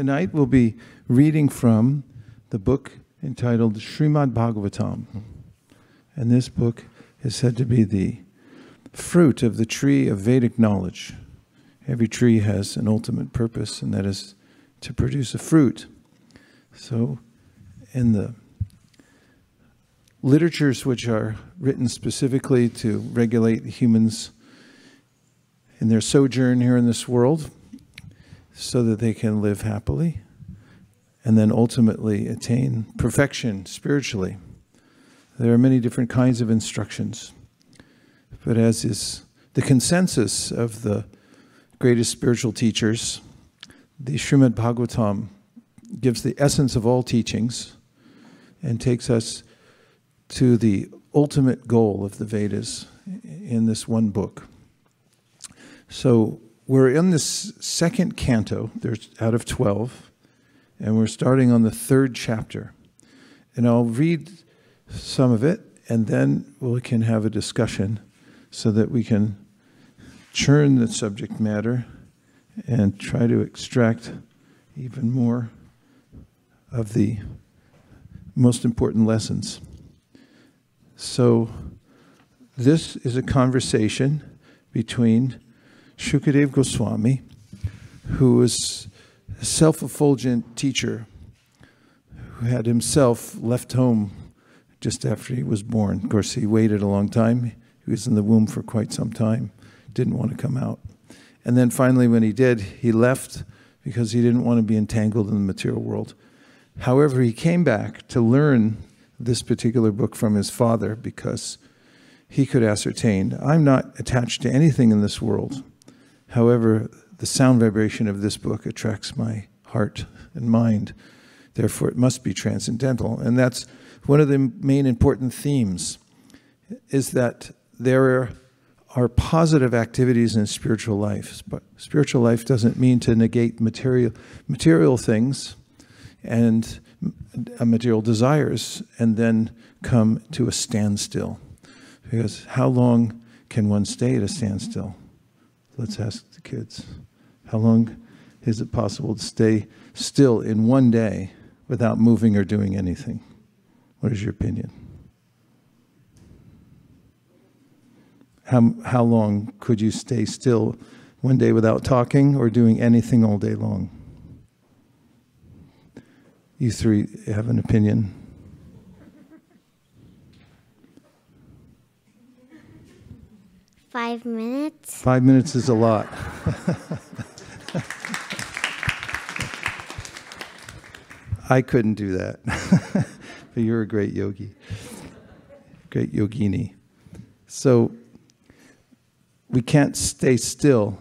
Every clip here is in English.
Tonight we'll be reading from the book entitled Srimad Bhagavatam. And this book is said to be the fruit of the tree of Vedic knowledge. Every tree has an ultimate purpose, and that is to produce a fruit. So, in the literatures which are written specifically to regulate humans in their sojourn here in this world so that they can live happily and then ultimately attain perfection spiritually. There are many different kinds of instructions, but as is the consensus of the greatest spiritual teachers, the Srimad Bhagavatam gives the essence of all teachings and takes us to the ultimate goal of the Vedas in this one book. So we're in this second canto, there's out of 12, and we're starting on the third chapter. And I'll read some of it, and then we can have a discussion so that we can churn the subject matter and try to extract even more of the most important lessons. So, this is a conversation between Shukadev Goswami, who was a self effulgent teacher who had himself left home just after he was born. Of course, he waited a long time. He was in the womb for quite some time, didn't want to come out. And then finally, when he did, he left because he didn't want to be entangled in the material world. However, he came back to learn this particular book from his father because he could ascertain I'm not attached to anything in this world. However, the sound vibration of this book attracts my heart and mind. Therefore, it must be transcendental. And that's one of the main important themes is that there are positive activities in spiritual life. But spiritual life doesn't mean to negate material material things and material desires and then come to a standstill. Because how long can one stay at a standstill? Let's ask the kids. How long is it possible to stay still in one day without moving or doing anything? What is your opinion? How, how long could you stay still one day without talking or doing anything all day long? You three have an opinion? Five minutes. Five minutes is a lot. I couldn't do that. but you're a great yogi, great yogini. So we can't stay still,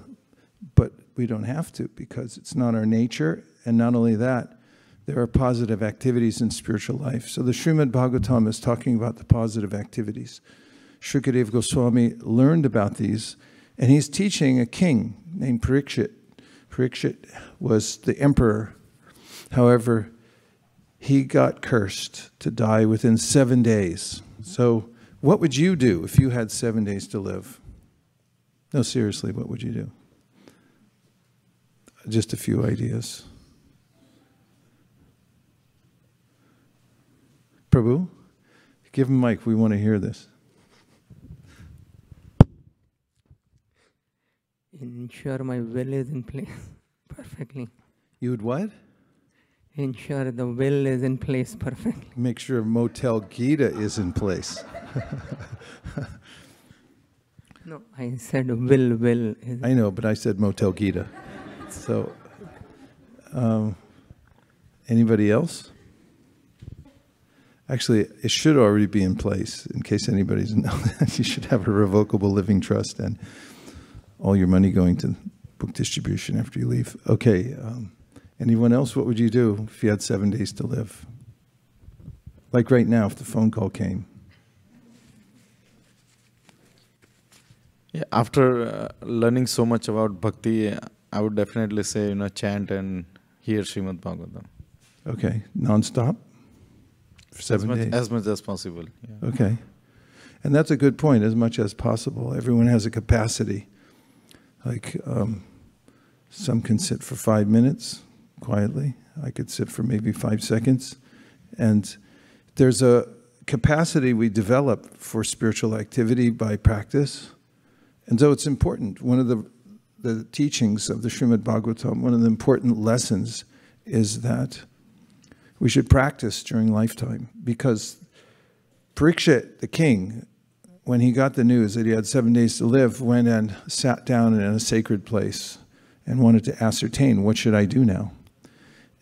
but we don't have to because it's not our nature. And not only that, there are positive activities in spiritual life. So the Srimad Bhagavatam is talking about the positive activities. Shukadev Goswami learned about these, and he's teaching a king named Parikshit. Parikshit was the emperor. However, he got cursed to die within seven days. So, what would you do if you had seven days to live? No, seriously, what would you do? Just a few ideas. Prabhu, give him mic. We want to hear this. Ensure my will is in place perfectly. You would what? Ensure the will is in place perfectly. Make sure Motel Gita is in place. no, I said will, will. I know, but I said Motel Gita. So, um, anybody else? Actually, it should already be in place in case anybody doesn't know that. You should have a revocable living trust and all your money going to book distribution after you leave. Okay. Um, anyone else? What would you do if you had seven days to live? Like right now, if the phone call came. Yeah, after uh, learning so much about bhakti, I would definitely say, you know, chant and hear Srimad Bhagavatam. Okay, non-stop for seven as much, days. As much as possible. Yeah. Okay, and that's a good point. As much as possible, everyone has a capacity. Like um, some can sit for five minutes, quietly. I could sit for maybe five seconds. And there's a capacity we develop for spiritual activity by practice. And so it's important. One of the, the teachings of the Srimad Bhagavatam, one of the important lessons is that we should practice during lifetime because Parikshit, the king, when he got the news that he had seven days to live, went and sat down in a sacred place and wanted to ascertain what should I do now.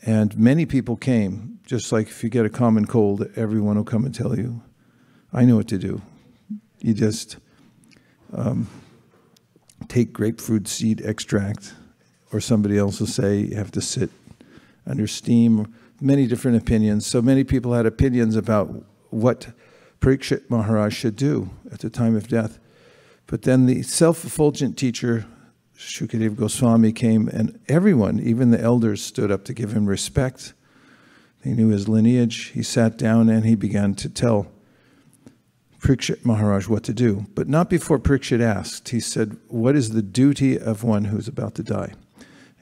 And many people came, just like if you get a common cold, everyone will come and tell you, I know what to do. You just um, take grapefruit seed extract, or somebody else will say you have to sit under steam. Many different opinions. So many people had opinions about what Parikshit Maharaj should do at the time of death. But then the self effulgent teacher, Shukadev Goswami, came, and everyone, even the elders, stood up to give him respect. They knew his lineage. He sat down and he began to tell Parikshit Maharaj what to do, but not before Parikshit asked. He said, What is the duty of one who's about to die?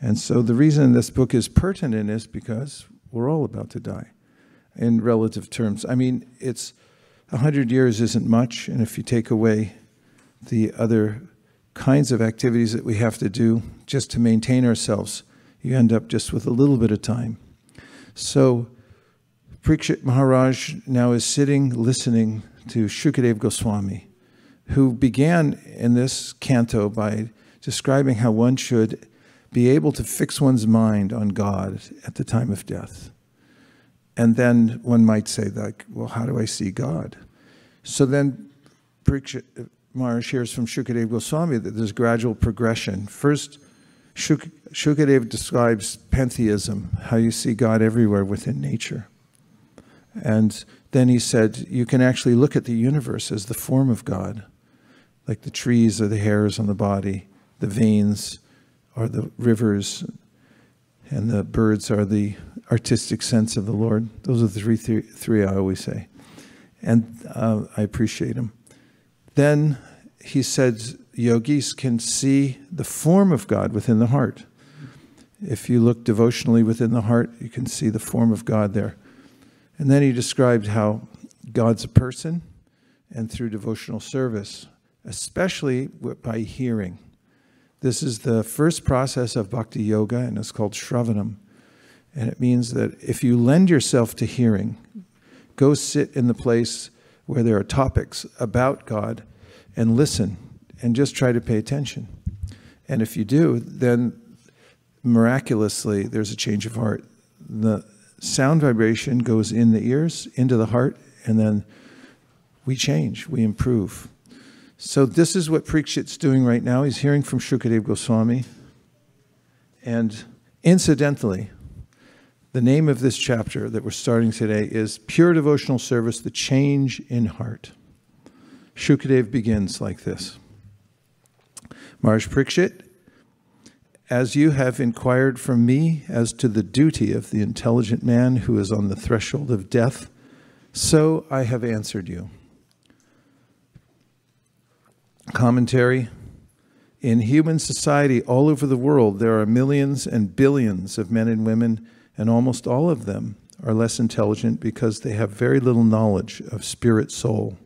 And so the reason this book is pertinent is because we're all about to die in relative terms. I mean, it's a hundred years isn't much, and if you take away the other kinds of activities that we have to do just to maintain ourselves, you end up just with a little bit of time. So Parikshit Maharaj now is sitting listening to Shukadev Goswami, who began in this canto by describing how one should be able to fix one's mind on God at the time of death. And then one might say, like, well, how do I see God? So then Parikshit uh, Maharaj hears from Shukadev Goswami that there's gradual progression. First, Shuk- Shukadev describes pantheism, how you see God everywhere within nature. And then he said, you can actually look at the universe as the form of God, like the trees are the hairs on the body, the veins are the rivers, and the birds are the artistic sense of the Lord. Those are the three, three, three I always say. And uh, I appreciate them. Then he said, yogis can see the form of God within the heart. If you look devotionally within the heart, you can see the form of God there. And then he described how God's a person and through devotional service, especially by hearing. This is the first process of bhakti yoga, and it's called shravanam. And it means that if you lend yourself to hearing, go sit in the place where there are topics about God and listen and just try to pay attention. And if you do, then miraculously there's a change of heart. The sound vibration goes in the ears, into the heart, and then we change, we improve. So this is what Parikshit's doing right now. He's hearing from Shukadev Goswami. And incidentally, the name of this chapter that we're starting today is Pure Devotional Service, the Change in Heart. Shukadev begins like this. Maharaj Parikshit, as you have inquired from me as to the duty of the intelligent man who is on the threshold of death, so I have answered you. Commentary In human society all over the world, there are millions and billions of men and women, and almost all of them are less intelligent because they have very little knowledge of spirit soul.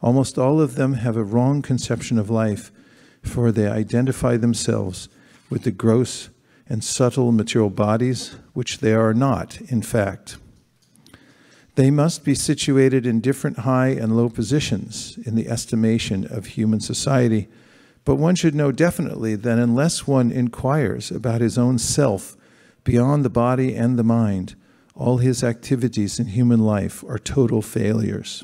Almost all of them have a wrong conception of life, for they identify themselves with the gross and subtle material bodies, which they are not, in fact. They must be situated in different high and low positions in the estimation of human society. But one should know definitely that unless one inquires about his own self beyond the body and the mind, all his activities in human life are total failures.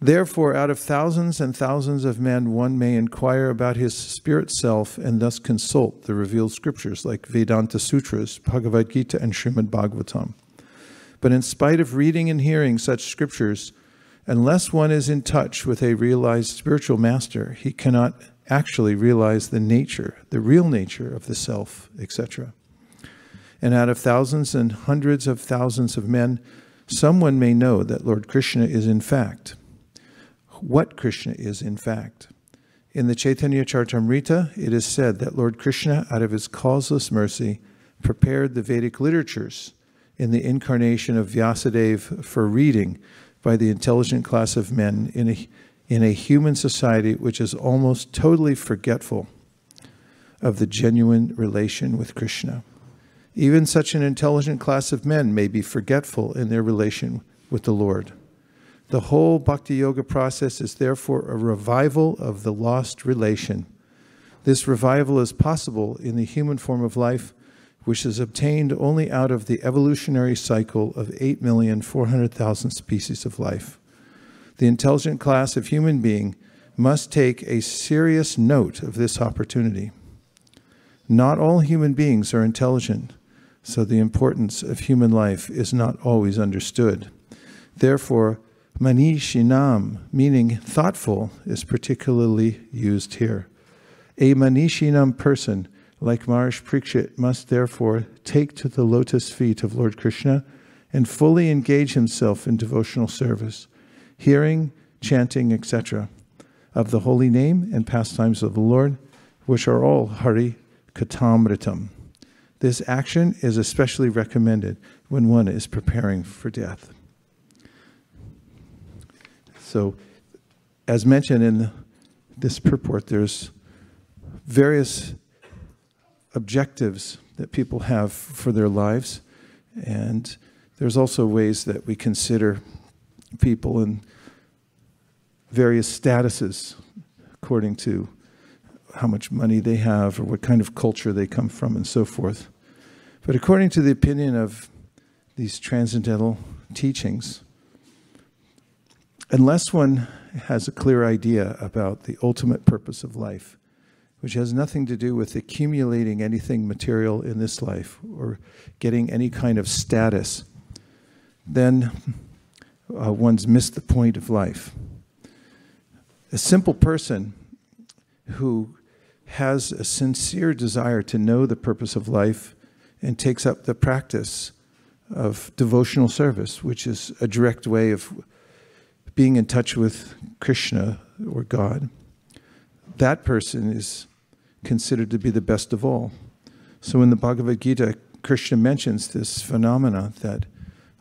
Therefore, out of thousands and thousands of men, one may inquire about his spirit self and thus consult the revealed scriptures like Vedanta Sutras, Bhagavad Gita, and Srimad Bhagavatam. But in spite of reading and hearing such scriptures, unless one is in touch with a realized spiritual master, he cannot actually realize the nature, the real nature of the self, etc. And out of thousands and hundreds of thousands of men, someone may know that Lord Krishna is in fact what Krishna is in fact. In the Chaitanya Charitamrita, it is said that Lord Krishna, out of his causeless mercy, prepared the Vedic literatures in the incarnation of Vyasadeva for reading by the intelligent class of men in a, in a human society which is almost totally forgetful of the genuine relation with Krishna. Even such an intelligent class of men may be forgetful in their relation with the Lord. The whole bhakti yoga process is therefore a revival of the lost relation. This revival is possible in the human form of life, which is obtained only out of the evolutionary cycle of 8,400,000 species of life. The intelligent class of human being must take a serious note of this opportunity. Not all human beings are intelligent, so the importance of human life is not always understood. Therefore, Manishinam, meaning thoughtful, is particularly used here. A Manishinam person, like Maharishi Parikshit, must therefore take to the lotus feet of Lord Krishna and fully engage himself in devotional service, hearing, chanting, etc., of the holy name and pastimes of the Lord, which are all Hari Katamritam. This action is especially recommended when one is preparing for death. So, as mentioned in this purport, there's various objectives that people have for their lives, and there's also ways that we consider people in various statuses according to how much money they have or what kind of culture they come from and so forth. But according to the opinion of these transcendental teachings, unless one has a clear idea about the ultimate purpose of life, which has nothing to do with accumulating anything material in this life or getting any kind of status, then uh, one's missed the point of life. A simple person who has a sincere desire to know the purpose of life and takes up the practice of devotional service, which is a direct way of being in touch with Krishna or God, that person is considered to be the best of all. So in the Bhagavad Gita, Krishna mentions this phenomena that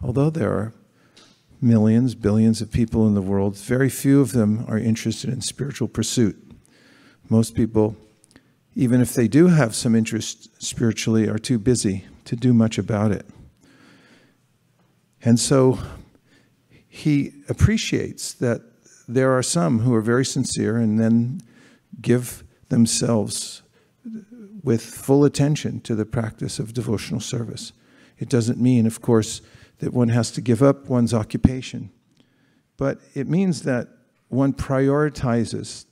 although there are millions, billions of people in the world, very few of them are interested in spiritual pursuit. Most people, even if they do have some interest spiritually, are too busy to do much about it. And so he appreciates that there are some who are very sincere and then give themselves with full attention to the practice of devotional service. It doesn't mean, of course, that one has to give up one's occupation, but it means that one prioritizes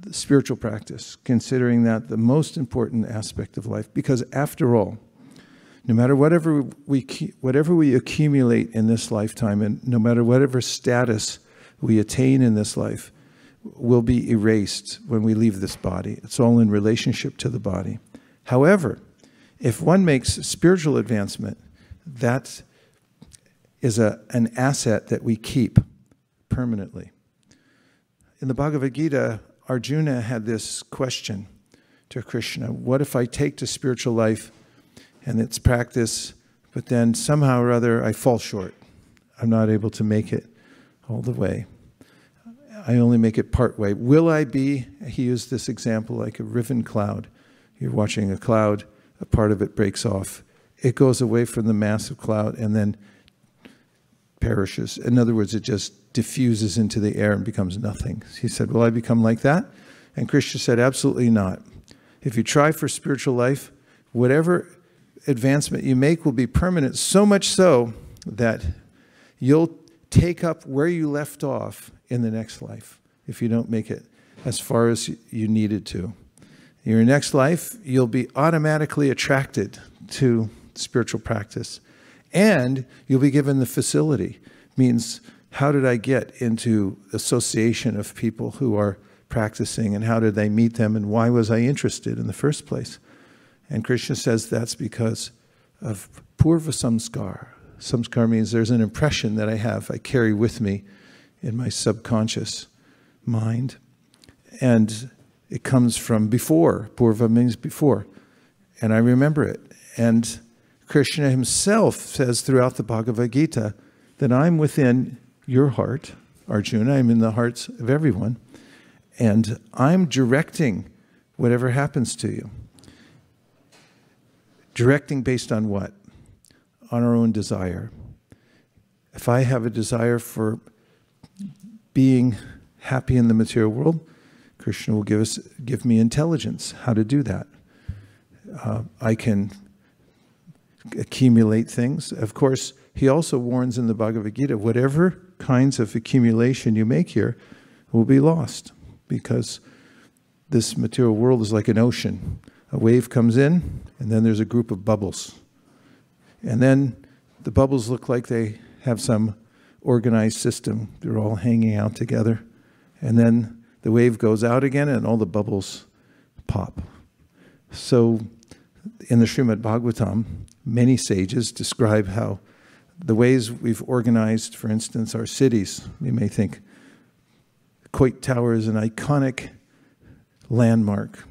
the spiritual practice, considering that the most important aspect of life, because after all, no matter whatever we, whatever we accumulate in this lifetime, and no matter whatever status we attain in this life, will be erased when we leave this body. It's all in relationship to the body. However, if one makes spiritual advancement, that is a, an asset that we keep permanently. In the Bhagavad Gita, Arjuna had this question to Krishna What if I take to spiritual life and it's practice, but then somehow or other I fall short. I'm not able to make it all the way. I only make it part way. Will I be, he used this example like a riven cloud. You're watching a cloud, a part of it breaks off. It goes away from the massive cloud and then perishes. In other words, it just diffuses into the air and becomes nothing. He said, Will I become like that? And Krishna said, Absolutely not. If you try for spiritual life, whatever advancement you make will be permanent, so much so that you'll take up where you left off in the next life if you don't make it as far as you needed to. In your next life, you'll be automatically attracted to spiritual practice. And you'll be given the facility. Means, how did I get into association of people who are practicing and how did I meet them and why was I interested in the first place? And Krishna says that's because of purva samskar. Samskar means there's an impression that I have, I carry with me in my subconscious mind. And it comes from before. Purva means before. And I remember it. And Krishna himself says throughout the Bhagavad Gita that I'm within your heart, Arjuna, I'm in the hearts of everyone, and I'm directing whatever happens to you. Directing based on what? On our own desire. If I have a desire for being happy in the material world, Krishna will give us give me intelligence how to do that. Uh, I can accumulate things. Of course, he also warns in the Bhagavad Gita whatever kinds of accumulation you make here will be lost because this material world is like an ocean. A wave comes in, and then there's a group of bubbles. And then the bubbles look like they have some organized system. They're all hanging out together. And then the wave goes out again, and all the bubbles pop. So in the Srimad Bhagavatam, many sages describe how the ways we've organized, for instance, our cities, you may think Coit Tower is an iconic landmark,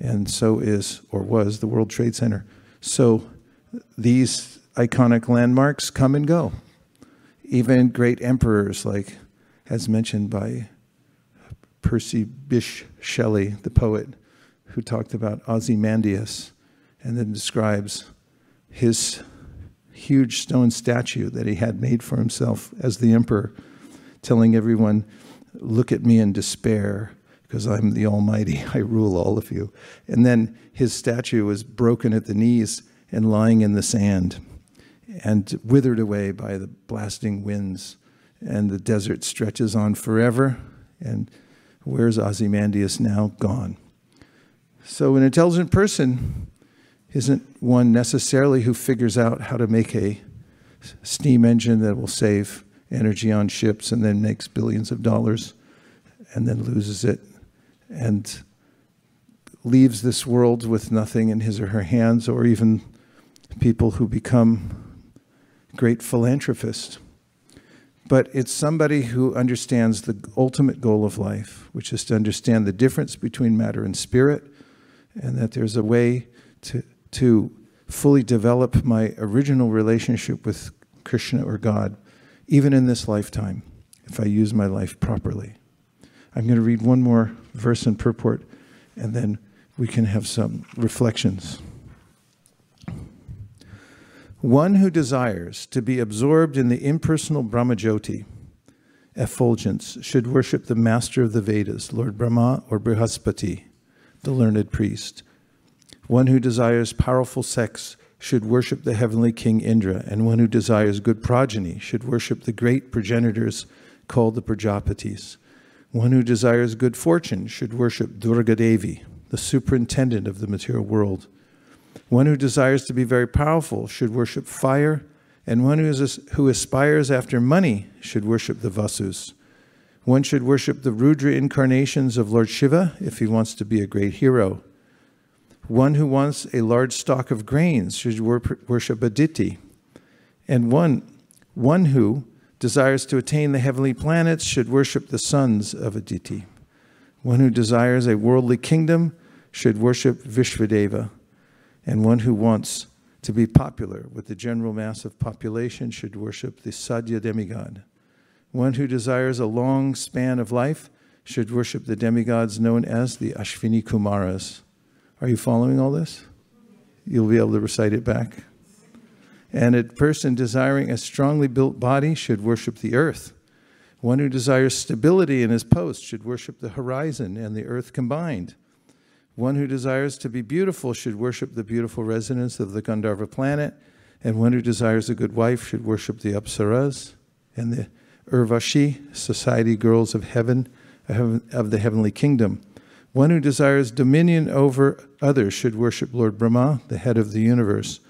and so is, or was, the World Trade Center. So these iconic landmarks come and go. Even great emperors, like as mentioned by Percy Bysshe Shelley, the poet, who talked about Ozymandias and then describes his huge stone statue that he had made for himself as the emperor, telling everyone, Look at me in despair, because I'm the Almighty. I rule all of you. And then his statue was broken at the knees and lying in the sand and withered away by the blasting winds. And the desert stretches on forever. And where's Ozymandias now? Gone. So, an intelligent person isn't one necessarily who figures out how to make a steam engine that will save energy on ships and then makes billions of dollars and then loses it and leaves this world with nothing in his or her hands, or even people who become great philanthropist, But it's somebody who understands the ultimate goal of life, which is to understand the difference between matter and spirit, and that there's a way to to fully develop my original relationship with Krishna or God, even in this lifetime, if I use my life properly. I'm going to read one more verse in purport, and then we can have some reflections. One who desires to be absorbed in the impersonal Brahmajyoti, effulgence, should worship the master of the Vedas, Lord Brahma or Brihaspati, the learned priest one who desires powerful sex should worship the heavenly king Indra, and one who desires good progeny should worship the great progenitors called the Prajapatis. One who desires good fortune should worship Durga Devi, the superintendent of the material world. One who desires to be very powerful should worship fire, and one who, is, who aspires after money should worship the Vasus. One should worship the Rudra incarnations of Lord Shiva if he wants to be a great hero. One who wants a large stock of grains should worship Aditi. And one, one who desires to attain the heavenly planets should worship the sons of Aditi. One who desires a worldly kingdom should worship Vishvadeva. And one who wants to be popular with the general mass of population should worship the Sadhya demigod. One who desires a long span of life should worship the demigods known as the Ashvini Kumaras. Are you following all this? You'll be able to recite it back. And a person desiring a strongly built body should worship the earth. One who desires stability in his post should worship the horizon and the earth combined. One who desires to be beautiful should worship the beautiful residents of the Gandharva planet. And one who desires a good wife should worship the Apsaras and the Urvashi, society girls of heaven, of the heavenly kingdom. One who desires dominion over others should worship Lord Brahma, the head of the universe.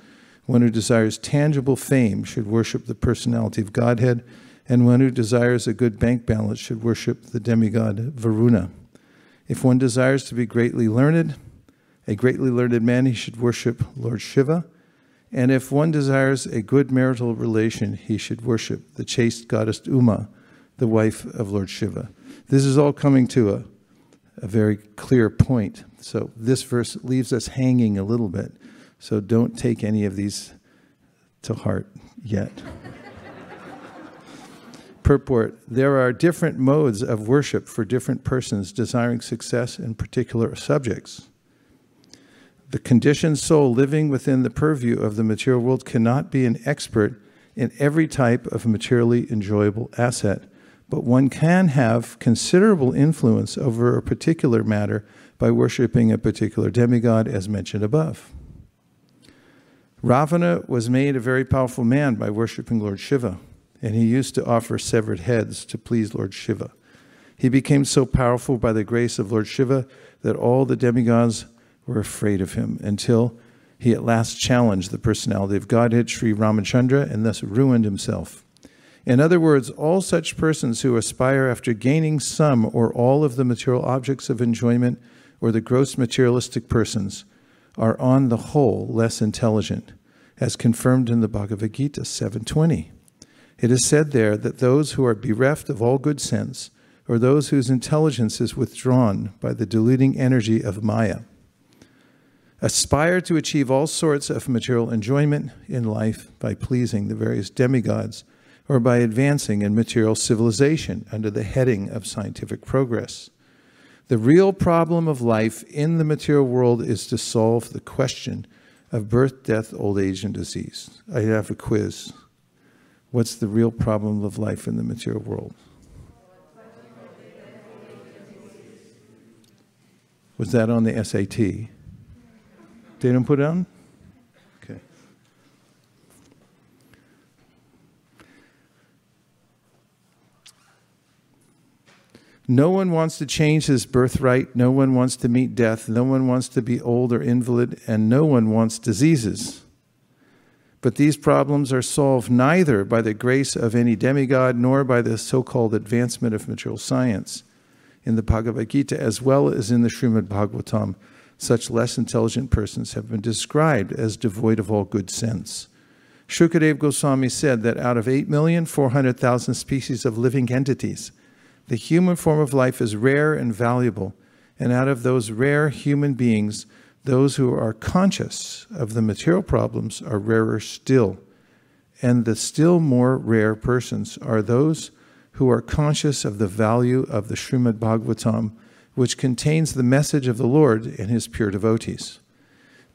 One who desires tangible fame should worship the personality of Godhead. And one who desires a good bank balance should worship the demigod Varuna. If one desires to be greatly learned, a greatly learned man, he should worship Lord Shiva. And if one desires a good marital relation, he should worship the chaste goddess Uma, the wife of Lord Shiva. This is all coming to a a very clear point. So this verse leaves us hanging a little bit. So don't take any of these to heart yet. Purport There are different modes of worship for different persons desiring success in particular subjects. The conditioned soul living within the purview of the material world cannot be an expert in every type of materially enjoyable asset, but one can have considerable influence over a particular matter by worshiping a particular demigod, as mentioned above. Ravana was made a very powerful man by worshiping Lord Shiva and he used to offer severed heads to please Lord Shiva. He became so powerful by the grace of Lord Shiva that all the demigods were afraid of him until he at last challenged the personality of Godhead, Sri Ramachandra, and thus ruined himself. In other words, all such persons who aspire after gaining some or all of the material objects of enjoyment or the gross materialistic persons are on the whole less intelligent, as confirmed in the Bhagavad Gita 720. It is said there that those who are bereft of all good sense, or those whose intelligence is withdrawn by the deluding energy of Maya, aspire to achieve all sorts of material enjoyment in life by pleasing the various demigods or by advancing in material civilization under the heading of scientific progress. The real problem of life in the material world is to solve the question of birth, death, old age, and disease. I have a quiz. What's the real problem of life in the material world? Was that on the SAT? They didn't put it on? Okay. No one wants to change his birthright. No one wants to meet death. No one wants to be old or invalid. And no one wants diseases. But these problems are solved neither by the grace of any demigod nor by the so called advancement of material science. In the Bhagavad Gita, as well as in the Srimad Bhagavatam, such less intelligent persons have been described as devoid of all good sense. Shukadev Goswami said that out of 8,400,000 species of living entities, the human form of life is rare and valuable, and out of those rare human beings, those who are conscious of the material problems are rarer still. And the still more rare persons are those who are conscious of the value of the Srimad Bhagavatam, which contains the message of the Lord and his pure devotees.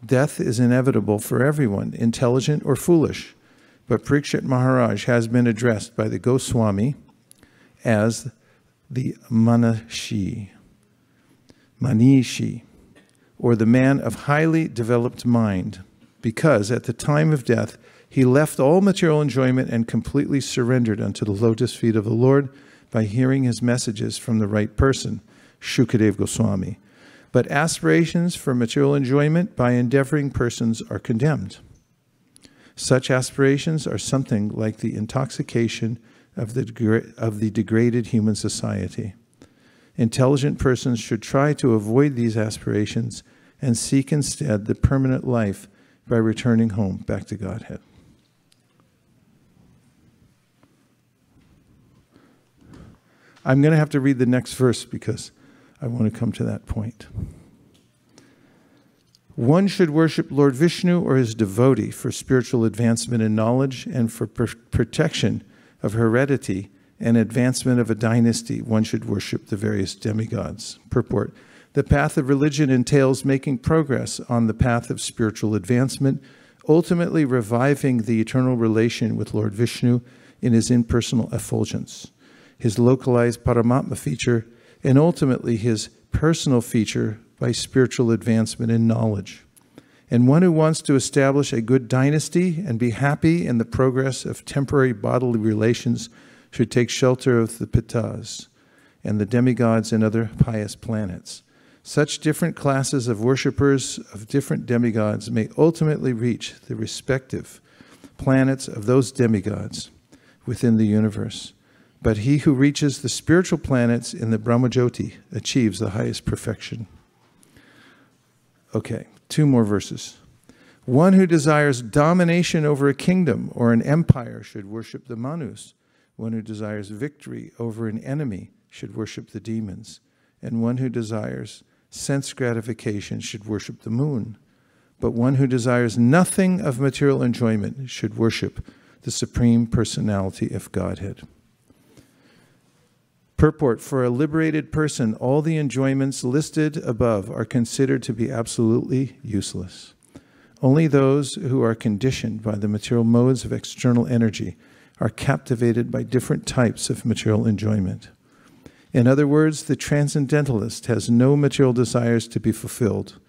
Death is inevitable for everyone, intelligent or foolish, but Parikshit Maharaj has been addressed by the Goswami as the Manashi, Manishi or the man of highly developed mind, because at the time of death he left all material enjoyment and completely surrendered unto the lotus feet of the Lord by hearing his messages from the right person, Shukadev Goswami. But aspirations for material enjoyment by endeavoring persons are condemned. Such aspirations are something like the intoxication of the, of the degraded human society. Intelligent persons should try to avoid these aspirations and seek instead the permanent life by returning home back to Godhead. I'm going to have to read the next verse because I want to come to that point. One should worship Lord Vishnu or his devotee for spiritual advancement in knowledge and for pr- protection of heredity and advancement of a dynasty, one should worship the various demigods. Purport The path of religion entails making progress on the path of spiritual advancement, ultimately reviving the eternal relation with Lord Vishnu in his impersonal effulgence, his localized Paramatma feature, and ultimately his personal feature by spiritual advancement in knowledge. And one who wants to establish a good dynasty and be happy in the progress of temporary bodily relations should take shelter of the Pitas and the demigods and other pious planets. Such different classes of worshippers of different demigods may ultimately reach the respective planets of those demigods within the universe. But he who reaches the spiritual planets in the Brahmajyoti achieves the highest perfection. Okay, two more verses. One who desires domination over a kingdom or an empire should worship the Manus one who desires victory over an enemy should worship the demons, and one who desires sense gratification should worship the moon. but one who desires nothing of material enjoyment should worship the Supreme Personality of Godhead. Purport For a liberated person, all the enjoyments listed above are considered to be absolutely useless. Only those who are conditioned by the material modes of external energy are captivated by different types of material enjoyment. In other words, the transcendentalist has no material desires to be fulfilled,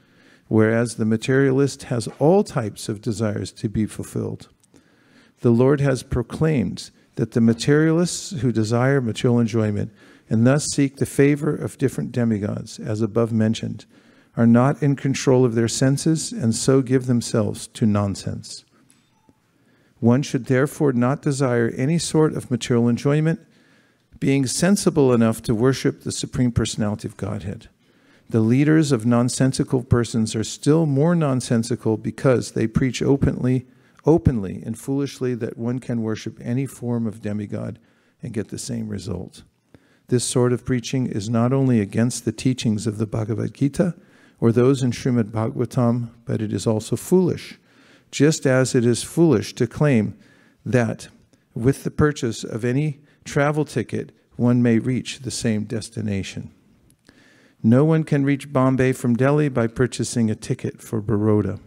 whereas the materialist has all types of desires to be fulfilled. The Lord has proclaimed that the materialists who desire material enjoyment and thus seek the favor of different demigods, as above mentioned, are not in control of their senses and so give themselves to nonsense. One should therefore not desire any sort of material enjoyment, being sensible enough to worship the Supreme Personality of Godhead. The leaders of nonsensical persons are still more nonsensical because they preach openly, openly and foolishly that one can worship any form of demigod and get the same result. This sort of preaching is not only against the teachings of the Bhagavad Gita or those in Srimad Bhagavatam, but it is also foolish, just as it is foolish to claim that with the purchase of any travel ticket, one may reach the same destination. No one can reach Bombay from Delhi by purchasing a ticket for Baroda.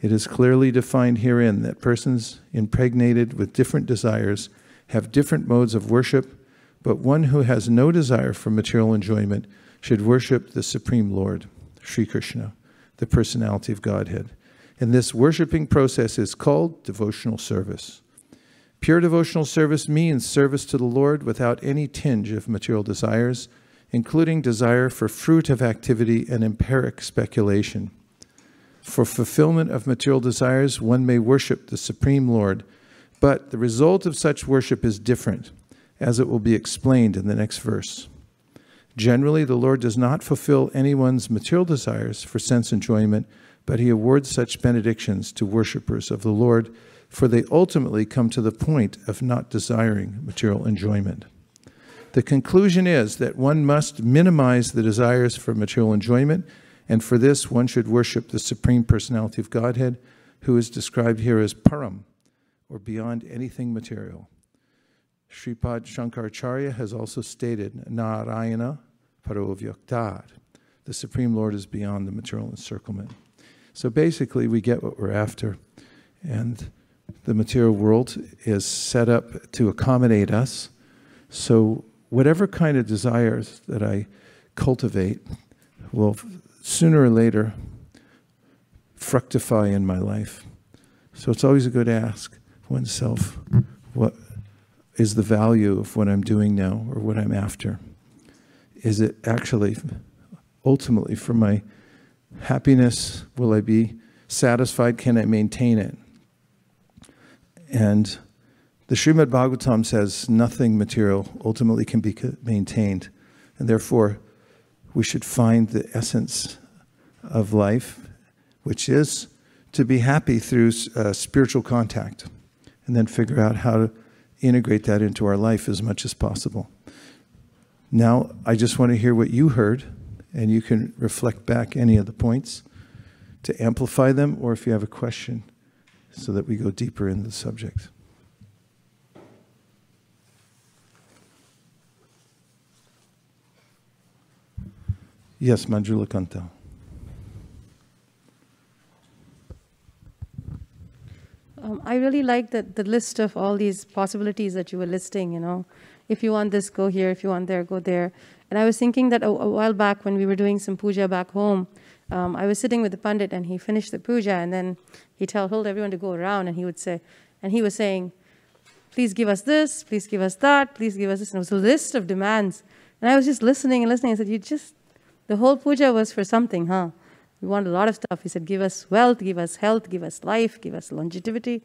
It is clearly defined herein that persons impregnated with different desires have different modes of worship but one who has no desire for material enjoyment should worship the Supreme Lord, Sri Krishna, the personality of Godhead. And this worshiping process is called devotional service. Pure devotional service means service to the Lord without any tinge of material desires, including desire for fruit of activity and empiric speculation. For fulfillment of material desires, one may worship the Supreme Lord, but the result of such worship is different as it will be explained in the next verse. Generally, the Lord does not fulfill anyone's material desires for sense enjoyment, but he awards such benedictions to worshippers of the Lord, for they ultimately come to the point of not desiring material enjoyment. The conclusion is that one must minimize the desires for material enjoyment, and for this one should worship the Supreme Personality of Godhead, who is described here as Param, or beyond anything material. Sripad Shankaracharya has also stated Narayana Parovyaktar. The Supreme Lord is beyond the material encirclement. So basically, we get what we're after, and the material world is set up to accommodate us. So, whatever kind of desires that I cultivate will sooner or later fructify in my life. So, it's always a good ask oneself what is the value of what I'm doing now or what I'm after? Is it actually ultimately for my happiness? Will I be satisfied? Can I maintain it? And the Srimad Bhagavatam says nothing material ultimately can be maintained. And therefore, we should find the essence of life, which is to be happy through uh, spiritual contact, and then figure out how to integrate that into our life as much as possible. Now, I just want to hear what you heard, and you can reflect back any of the points to amplify them, or if you have a question, so that we go deeper into the subject. Yes, Manjula Kanta. Um, I really like the, the list of all these possibilities that you were listing, you know. If you want this, go here. If you want there, go there. And I was thinking that a, a while back when we were doing some puja back home, um, I was sitting with the pandit and he finished the puja and then he told, told everyone to go around and he would say, and he was saying, please give us this, please give us that, please give us this. And it was a list of demands. And I was just listening and listening. I said, you just, the whole puja was for something, huh? We want a lot of stuff. He said, Give us wealth, give us health, give us life, give us longevity.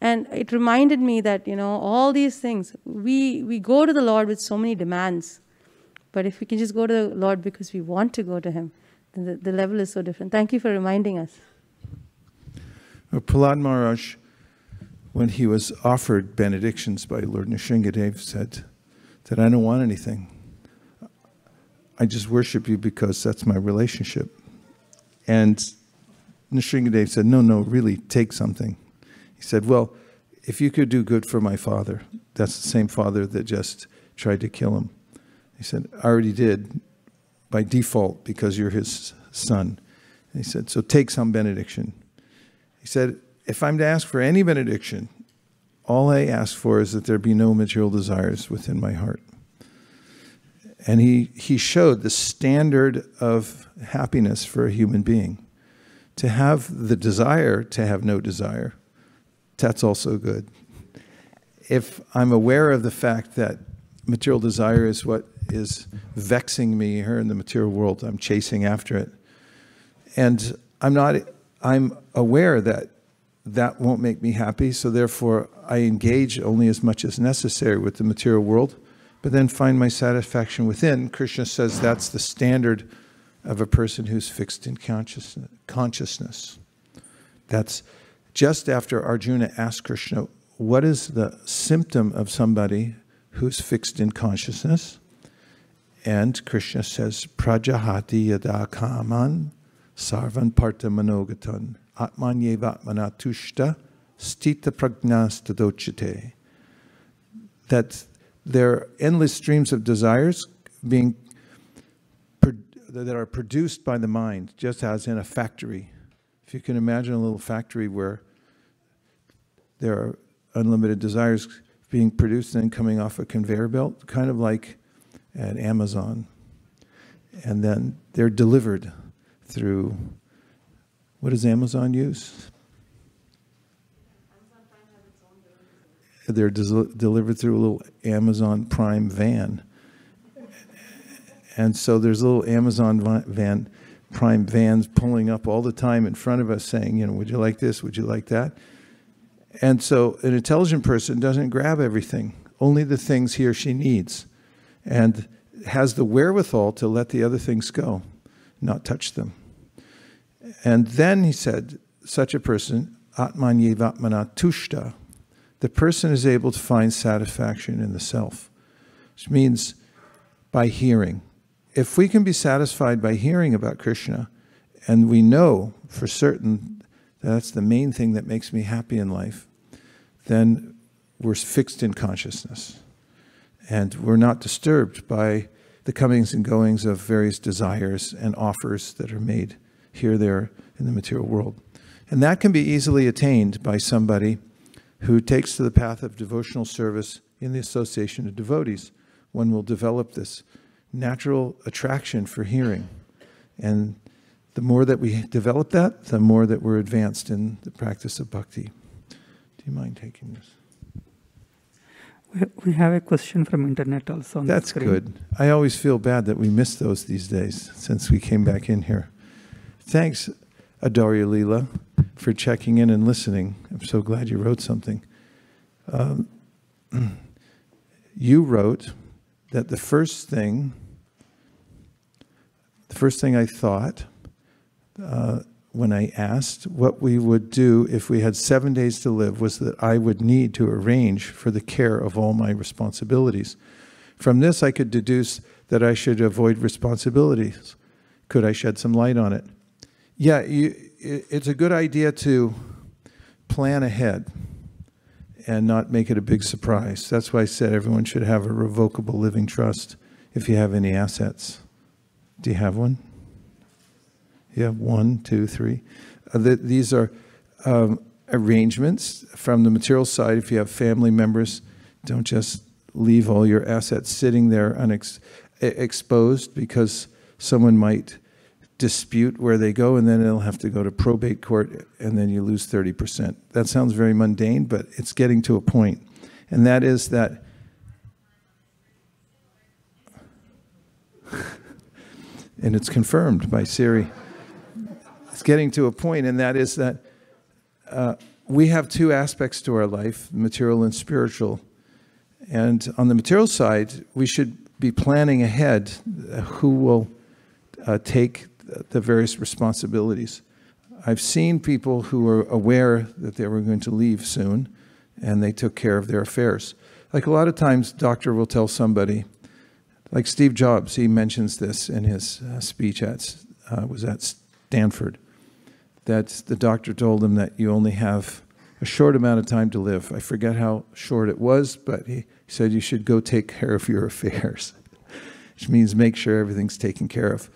And it reminded me that, you know, all these things, we, we go to the Lord with so many demands. But if we can just go to the Lord because we want to go to Him, then the, the level is so different. Thank you for reminding us. Well, Prahlad Maharaj, when he was offered benedictions by Lord Nrsingadev, said that I don't want anything. I just worship you because that's my relationship. And Nrsingadev said, No, no, really, take something. He said, Well, if you could do good for my father, that's the same father that just tried to kill him. He said, I already did by default because you're his son. And he said, So take some benediction. He said, If I'm to ask for any benediction, all I ask for is that there be no material desires within my heart. And he, he showed the standard of happiness for a human being. To have the desire to have no desire, that's also good. If I'm aware of the fact that material desire is what is vexing me here in the material world, I'm chasing after it. And I'm not, I'm aware that that won't make me happy, so therefore I engage only as much as necessary with the material world but then find my satisfaction within. Krishna says that's the standard of a person who's fixed in consciousness. That's just after Arjuna asked Krishna, What is the symptom of somebody who's fixed in consciousness? And Krishna says, Prajahati yada kaman sarvan parta manogatan atman yevatmana tushta stita prajnastadochite. That there are endless streams of desires being that are produced by the mind, just as in a factory. If you can imagine a little factory where there are unlimited desires being produced and then coming off a conveyor belt, kind of like at Amazon. And then they're delivered through what does Amazon use? they're delivered through a little Amazon Prime van. And so there's a little Amazon van, Prime vans pulling up all the time in front of us saying, you know, would you like this? Would you like that? And so an intelligent person doesn't grab everything, only the things he or she needs, and has the wherewithal to let the other things go, not touch them. And then he said, such a person, Atman Yevatmana Tushta, the person is able to find satisfaction in the self, which means by hearing. If we can be satisfied by hearing about Krishna, and we know for certain that that's the main thing that makes me happy in life, then we're fixed in consciousness. And we're not disturbed by the comings and goings of various desires and offers that are made here, there, in the material world. And that can be easily attained by somebody who takes to the path of devotional service in the association of devotees. One will develop this natural attraction for hearing. And the more that we develop that, the more that we're advanced in the practice of bhakti. Do you mind taking this? We have a question from internet also. That's good. I always feel bad that we miss those these days since we came back in here. Thanks, Adarya Leela for checking in and listening. I'm so glad you wrote something. Um, you wrote that the first thing, the first thing I thought uh, when I asked what we would do if we had seven days to live was that I would need to arrange for the care of all my responsibilities. From this, I could deduce that I should avoid responsibilities. Could I shed some light on it? Yeah, you, it's a good idea to plan ahead and not make it a big surprise. That's why I said everyone should have a revocable living trust if you have any assets. Do you have one? Have one, two, three. Uh, the, these are um, arrangements from the material side. If you have family members, don't just leave all your assets sitting there unexposed because someone might dispute where they go, and then it'll have to go to probate court, and then you lose 30%. That sounds very mundane, but it's getting to a point. And that is that and it's confirmed by Siri. It's getting to a point, and that is that uh, we have two aspects to our life material and spiritual. And on the material side, we should be planning ahead who will uh, take the various responsibilities. I've seen people who were aware that they were going to leave soon and they took care of their affairs. Like a lot of times, doctor will tell somebody, like Steve Jobs, he mentions this in his uh, speech at uh, was at Stanford, that the doctor told him that you only have a short amount of time to live. I forget how short it was, but he said you should go take care of your affairs, which means make sure everything's taken care of.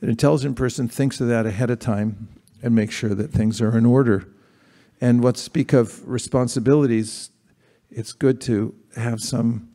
An intelligent person thinks of that ahead of time and makes sure that things are in order. And what speak of responsibilities, it's good to have some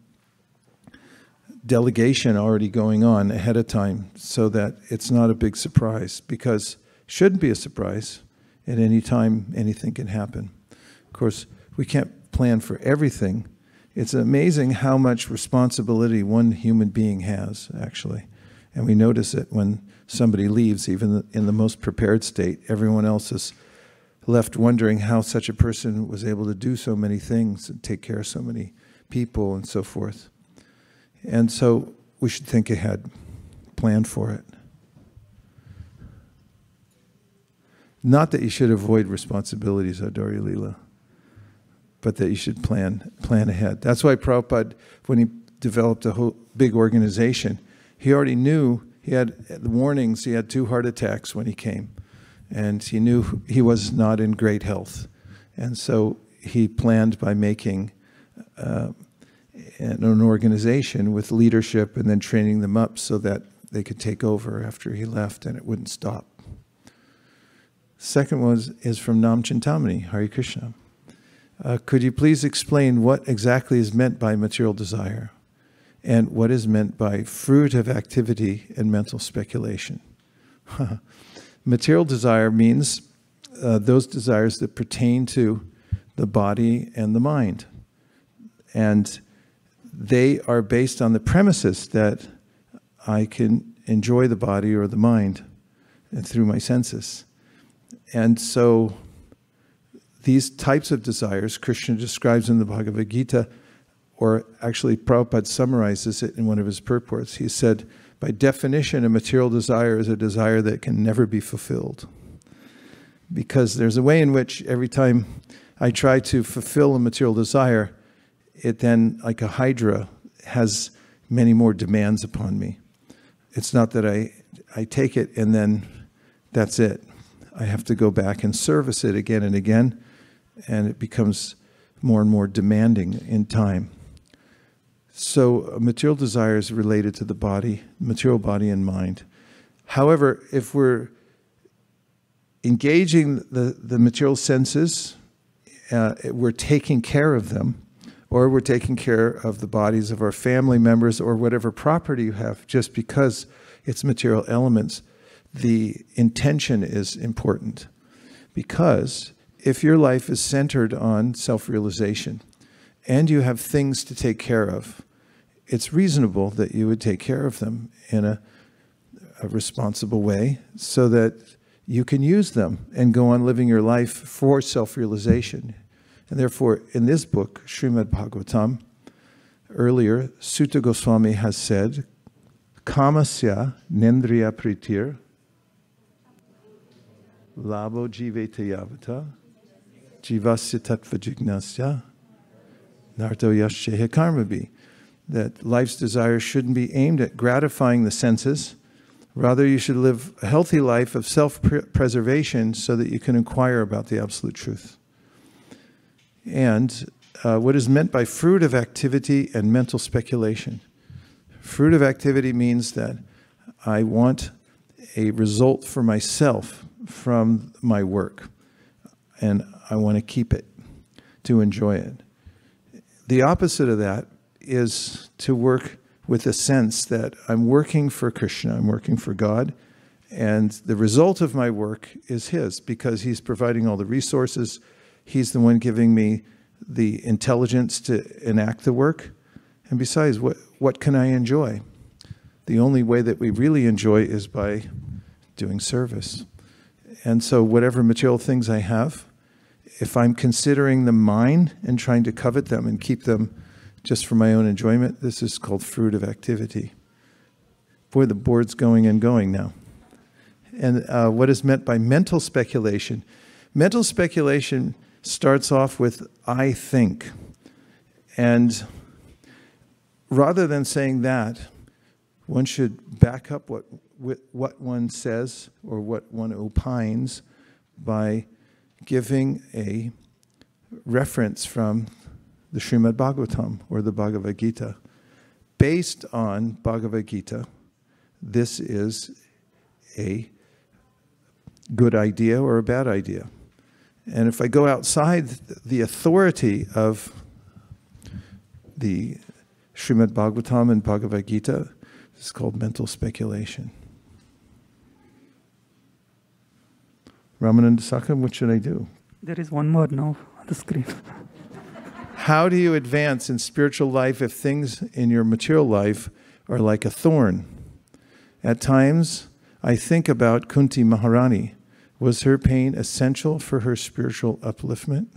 delegation already going on ahead of time so that it's not a big surprise because shouldn't be a surprise at any time anything can happen. Of course, we can't plan for everything. It's amazing how much responsibility one human being has, actually. And we notice it when somebody leaves, even in the most prepared state. Everyone else is left wondering how such a person was able to do so many things and take care of so many people and so forth. And so we should think ahead, plan for it. Not that you should avoid responsibilities, Adori Leela, but that you should plan plan ahead. That's why Prabhupada, when he developed a whole big organization, he already knew he had warnings. He had two heart attacks when he came, and he knew he was not in great health, and so he planned by making. Uh, an organization with leadership and then training them up so that they could take over after he left and it wouldn't stop. Second one is from Nam Chintamani, Hare Krishna. Uh, could you please explain what exactly is meant by material desire and what is meant by fruit of activity and mental speculation? material desire means uh, those desires that pertain to the body and the mind. And they are based on the premises that I can enjoy the body or the mind through my senses. And so these types of desires, Krishna describes in the Bhagavad Gita, or actually Prabhupada summarizes it in one of his purports. He said, by definition, a material desire is a desire that can never be fulfilled. Because there's a way in which every time I try to fulfill a material desire, it then, like a hydra, has many more demands upon me. It's not that I, I take it and then that's it. I have to go back and service it again and again, and it becomes more and more demanding in time. So, material desire is related to the body, material body and mind. However, if we're engaging the, the material senses, uh, we're taking care of them, or we're taking care of the bodies of our family members or whatever property you have just because it's material elements. The intention is important because if your life is centered on self realization and you have things to take care of, it's reasonable that you would take care of them in a, a responsible way so that you can use them and go on living your life for self realization. And therefore, in this book, Srimad Bhagavatam, earlier, Suta Goswami has said, Kamasya nendriya pritir, labo jiveta yavata, jivasya tattva narto yasheha karmabi. That life's desire shouldn't be aimed at gratifying the senses. Rather, you should live a healthy life of self preservation so that you can inquire about the absolute truth and uh, what is meant by fruit of activity and mental speculation. Fruit of activity means that I want a result for myself from my work, and I want to keep it, to enjoy it. The opposite of that is to work with a sense that I'm working for Krishna, I'm working for God, and the result of my work is His because He's providing all the resources He's the one giving me the intelligence to enact the work. And besides, what, what can I enjoy? The only way that we really enjoy is by doing service. And so, whatever material things I have, if I'm considering them mine and trying to covet them and keep them just for my own enjoyment, this is called fruit of activity. Boy, the board's going and going now. And uh, what is meant by mental speculation? Mental speculation starts off with, I think. And rather than saying that, one should back up what, what one says or what one opines by giving a reference from the Srimad Bhagavatam or the Bhagavad Gita. Based on Bhagavad Gita, this is a good idea or a bad idea. And if I go outside the authority of the Srimad Bhagavatam and Bhagavad Gita, it's called mental speculation. Ramananda Sakam, what should I do? There is one more now on the screen. How do you advance in spiritual life if things in your material life are like a thorn? At times, I think about Kunti Maharani. Was her pain essential for her spiritual upliftment?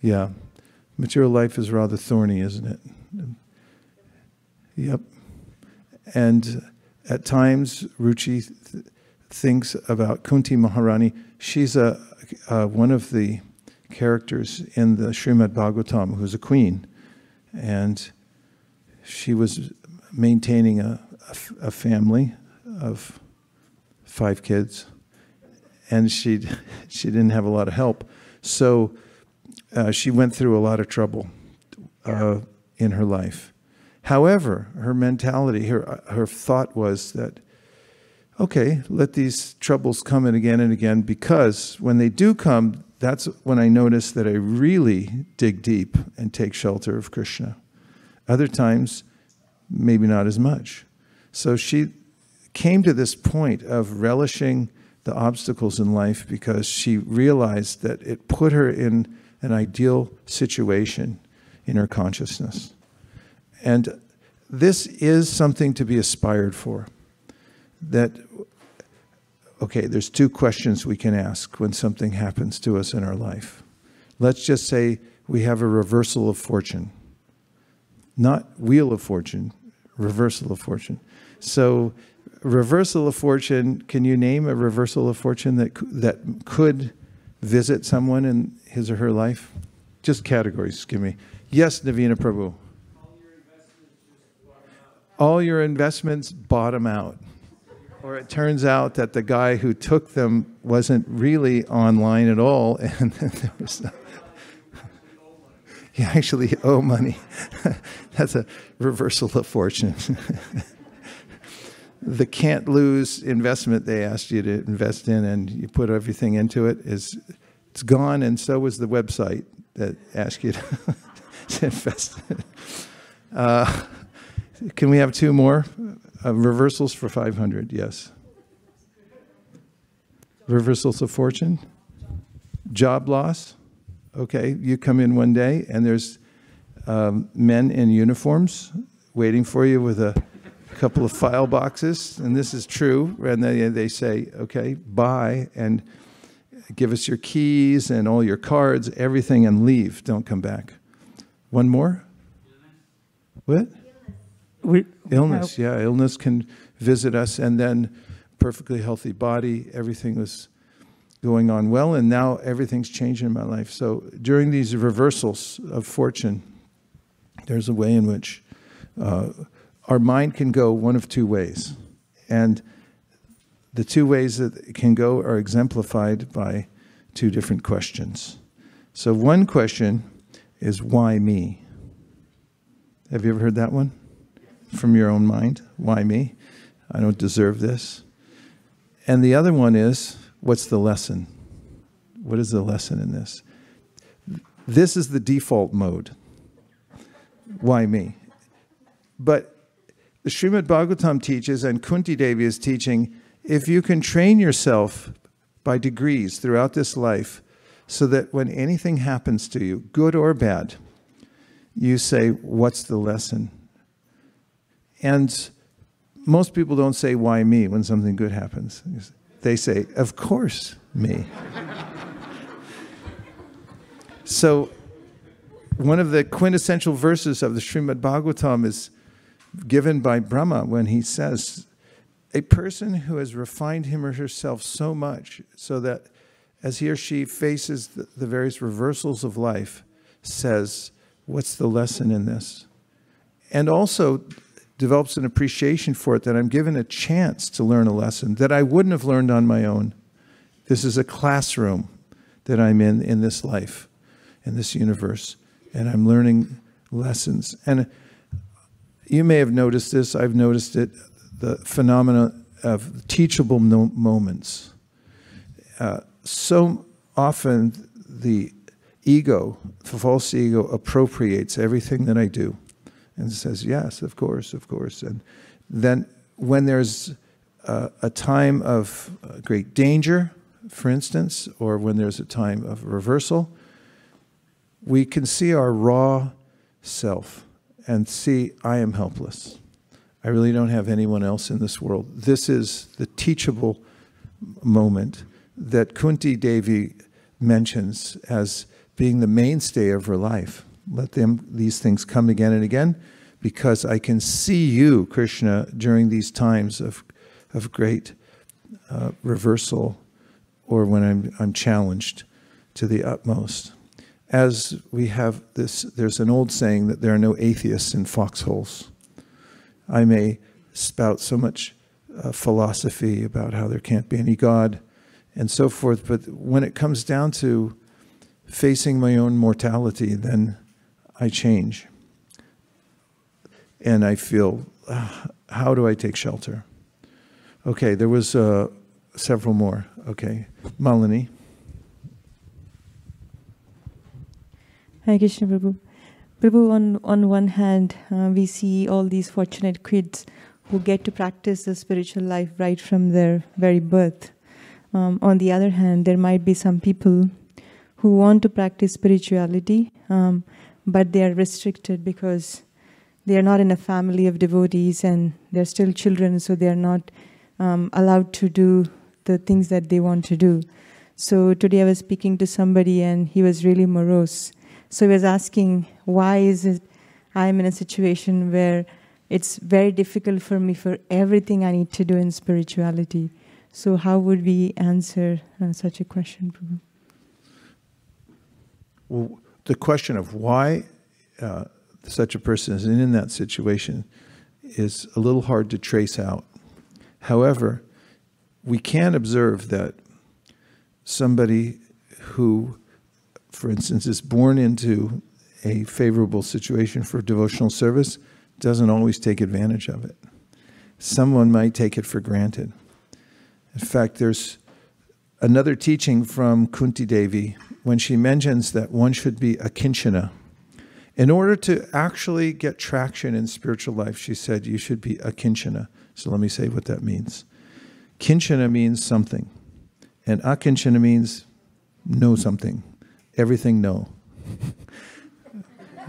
Yeah. Material life is rather thorny, isn't it? Yep. And at times, Ruchi th- thinks about Kunti Maharani. She's a, one of the characters in the Srimad Bhagavatam who's a queen. And she was maintaining a a family of five kids. And she, she didn't have a lot of help. So uh, she went through a lot of trouble uh, in her life. However, her mentality, her, her thought was that, okay, let these troubles come in again and again because when they do come, that's when I notice that I really dig deep and take shelter of Krishna. Other times, maybe not as much. So she came to this point of relishing the obstacles in life because she realized that it put her in an ideal situation in her consciousness. And this is something to be aspired for. That, okay, there's two questions we can ask when something happens to us in our life. Let's just say we have a reversal of fortune, not wheel of fortune, reversal of fortune. So, reversal of fortune, can you name a reversal of fortune that, that could visit someone in his or her life? Just categories, give me. Yes, Navina Prabhu. All your investments bottom out. Or it turns out that the guy who took them wasn't really online at all, and there was no, you actually owe money. That's a reversal of fortune. the can't lose investment they asked you to invest in and you put everything into it is it's gone and so was the website that asked you to, to invest in. Uh, can we have two more uh, reversals for 500 yes reversals of fortune job loss okay you come in one day and there's um, men in uniforms waiting for you with a couple of file boxes, and this is true. And they, they say, okay, buy and give us your keys and all your cards, everything, and leave. Don't come back. One more? What? We, Illness, yeah. Illness can visit us, and then perfectly healthy body, everything was going on well, and now everything's changing in my life. So during these reversals of fortune, there's a way in which uh, our mind can go one of two ways. And the two ways that it can go are exemplified by two different questions. So, one question is, why me? Have you ever heard that one from your own mind? Why me? I don't deserve this. And the other one is, what's the lesson? What is the lesson in this? This is the default mode. Why me? But the Srimad Bhagavatam teaches, and Kunti Devi is teaching, if you can train yourself by degrees throughout this life, so that when anything happens to you, good or bad, you say, What's the lesson? And most people don't say, Why me, when something good happens. They say, Of course, me. so, one of the quintessential verses of the Srimad Bhagavatam is given by Brahma when he says, A person who has refined him or herself so much so that as he or she faces the, the various reversals of life, says, What's the lesson in this? And also develops an appreciation for it that I'm given a chance to learn a lesson that I wouldn't have learned on my own. This is a classroom that I'm in in this life, in this universe, and I'm learning lessons. And you may have noticed this, I've noticed it the phenomena of teachable moments. Uh, so often, the ego, the false ego, appropriates everything that I do and says, Yes, of course, of course. And then when there's a, a time of uh, great danger, for instance, or when there's a time of reversal, we can see our raw self and see, I am helpless. I really don't have anyone else in this world. This is the teachable moment that Kunti Devi mentions as being the mainstay of her life. Let them these things come again and again, because I can see you, Krishna, during these times of of great uh, reversal, or when I'm I'm challenged to the utmost. As we have this, there's an old saying that there are no atheists in foxholes. I may spout so much uh, philosophy about how there can't be any God and so forth, but when it comes down to facing my own mortality, then I change. And I feel, uh, how do I take shelter? Okay, there was uh, several more. Okay, Malini. Hare Krishna Prabhu. Prabhu, on, on one hand, uh, we see all these fortunate kids who get to practice the spiritual life right from their very birth. Um, on the other hand, there might be some people who want to practice spirituality, um, but they are restricted because they are not in a family of devotees and they're still children, so they are not um, allowed to do the things that they want to do. So today I was speaking to somebody and he was really morose. So he was asking, why is it I'm in a situation where it's very difficult for me for everything I need to do in spirituality? So how would we answer uh, such a question? Well, the question of why uh, such a person is in that situation is a little hard to trace out. However, we can observe that somebody who, for instance, is born into a favorable situation for devotional service doesn't always take advantage of it. Someone might take it for granted. In fact, there's another teaching from Kunti Devi when she mentions that one should be akinchana. In order to actually get traction in spiritual life, she said you should be akinchana. So let me say what that means. Kinchana means something, and akinchana means know something. Everything no.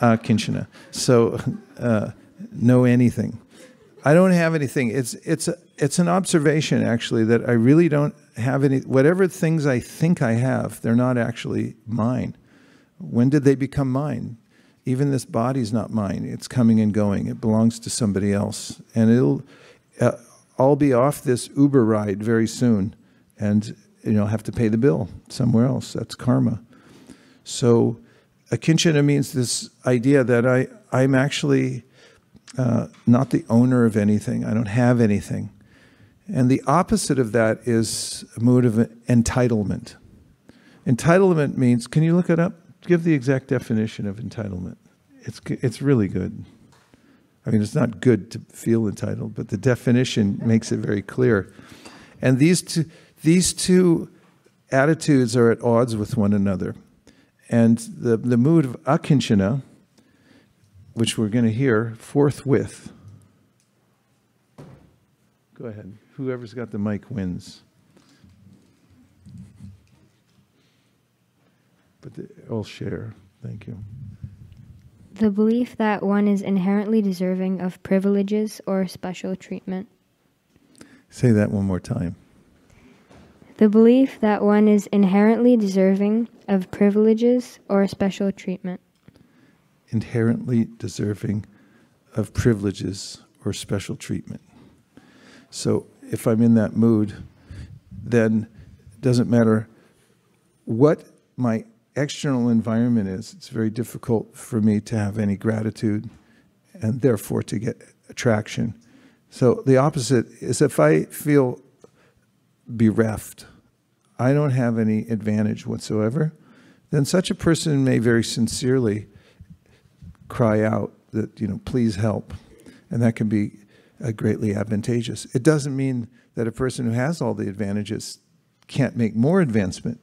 akinchana. So uh, know anything. I don't have anything. It's it's a, it's an observation actually that I really don't have any. Whatever things I think I have, they're not actually mine. When did they become mine? Even this body's not mine. It's coming and going. It belongs to somebody else, and it'll. Uh, I'll be off this Uber ride very soon, and you know have to pay the bill somewhere else. That's karma. So, akinchana means this idea that I I'm actually uh, not the owner of anything. I don't have anything. And the opposite of that is a mood of entitlement. Entitlement means, can you look it up? Give the exact definition of entitlement. It's, it's really good. I mean, it's not good to feel entitled, but the definition makes it very clear. And these two, these two attitudes are at odds with one another. And the, the mood of akinchana, which we're going to hear forthwith. Go ahead. Whoever's got the mic wins. But the, I'll share. Thank you. The belief that one is inherently deserving of privileges or special treatment. Say that one more time. The belief that one is inherently deserving of privileges or special treatment. Inherently deserving of privileges or special treatment. So if I'm in that mood, then it doesn't matter what my external environment is, it's very difficult for me to have any gratitude and therefore to get attraction. So the opposite is if I feel bereft, I don't have any advantage whatsoever, then such a person may very sincerely cry out that, you know, please help. And that can be uh, greatly advantageous. It doesn't mean that a person who has all the advantages can't make more advancement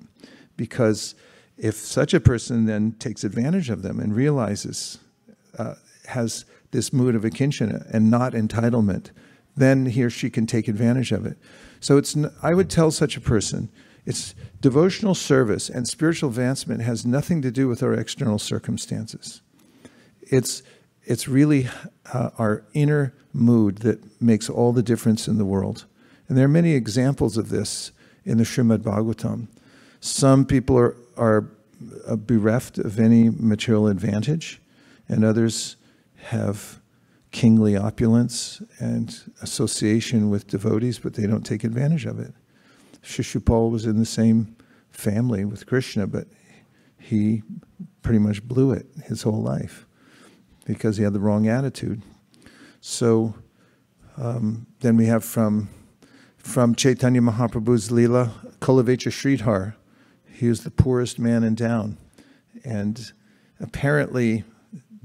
because if such a person then takes advantage of them and realizes, uh, has this mood of akinchana and not entitlement, then he or she can take advantage of it. So it's, I would tell such a person, it's devotional service and spiritual advancement has nothing to do with our external circumstances. It's, it's really uh, our inner mood that makes all the difference in the world. And there are many examples of this in the Srimad Bhagavatam. Some people are, are uh, bereft of any material advantage, and others have kingly opulence and association with devotees, but they don't take advantage of it. Shishupal was in the same family with Krishna, but he pretty much blew it his whole life because he had the wrong attitude. So um, then we have from from Chaitanya Mahaprabhu's Leela, Kholavecha Sridhar. He was the poorest man in town and apparently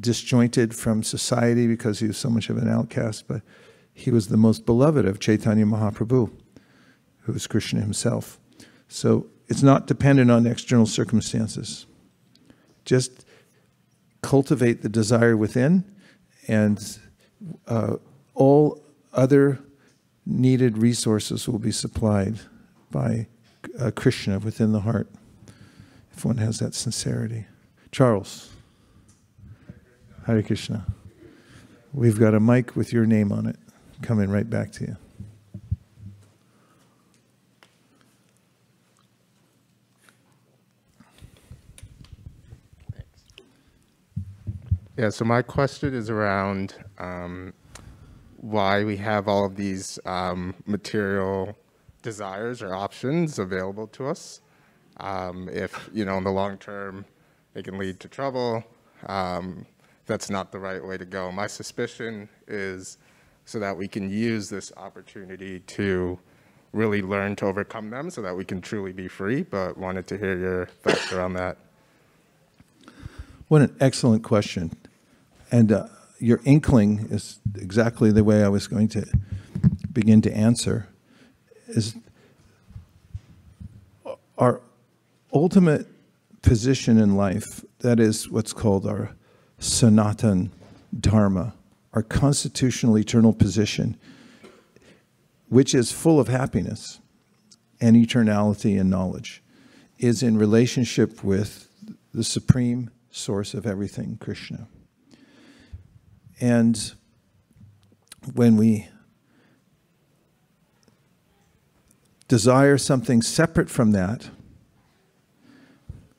disjointed from society because he was so much of an outcast, but he was the most beloved of Chaitanya Mahaprabhu, who was Krishna himself. So it's not dependent on external circumstances. Just cultivate the desire within, and uh, all other needed resources will be supplied by uh, Krishna within the heart if one has that sincerity. Charles. Hare Krishna. We've got a mic with your name on it coming right back to you. Yeah, so my question is around um, why we have all of these um, material desires or options available to us. Um, if, you know, in the long term, it can lead to trouble, um, that's not the right way to go. My suspicion is so that we can use this opportunity to really learn to overcome them so that we can truly be free, but wanted to hear your thoughts around that. What an excellent question. And uh, your inkling is exactly the way I was going to begin to answer. Is our ultimate position in life, that is what's called our Sanatan Dharma, our constitutional eternal position, which is full of happiness and eternality and knowledge, is in relationship with the supreme source of everything, Krishna. And when we desire something separate from that,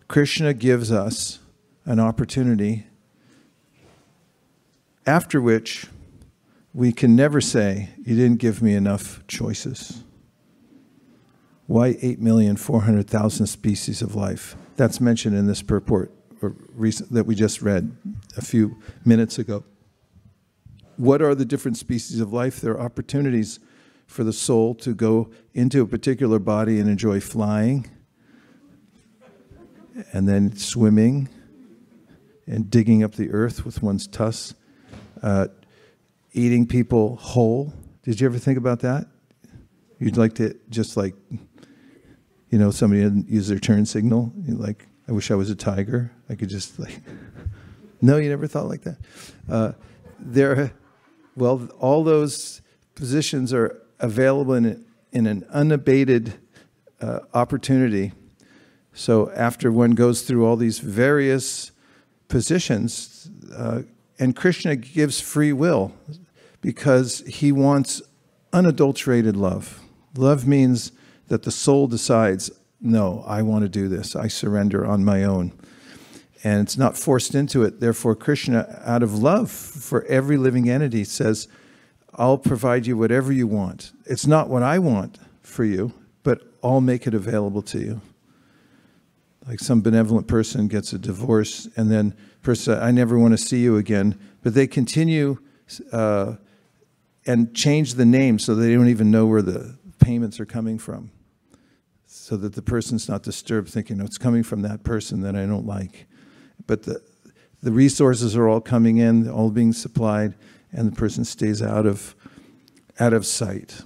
Krishna gives us an opportunity after which we can never say, You didn't give me enough choices. Why 8,400,000 species of life? That's mentioned in this purport that we just read a few minutes ago. What are the different species of life? There are opportunities for the soul to go into a particular body and enjoy flying, and then swimming, and digging up the earth with one's tusks, uh, eating people whole. Did you ever think about that? You'd like to just like, you know, somebody didn't use their turn signal. You're like, I wish I was a tiger. I could just like. no, you never thought like that. Uh, there, well, all those positions are available in, in an unabated uh, opportunity. So after one goes through all these various positions, uh, and Krishna gives free will because he wants unadulterated love. Love means that the soul decides, no, I want to do this. I surrender on my own. And it's not forced into it. Therefore, Krishna, out of love for every living entity, says, I'll provide you whatever you want. It's not what I want for you, but I'll make it available to you. Like some benevolent person gets a divorce, and then person, I never want to see you again, but they continue uh, and change the name so they don't even know where the payments are coming from. So that the person's not disturbed thinking, oh, it's coming from that person that I don't like. But the, the resources are all coming in, all being supplied, and the person stays out of, out of sight.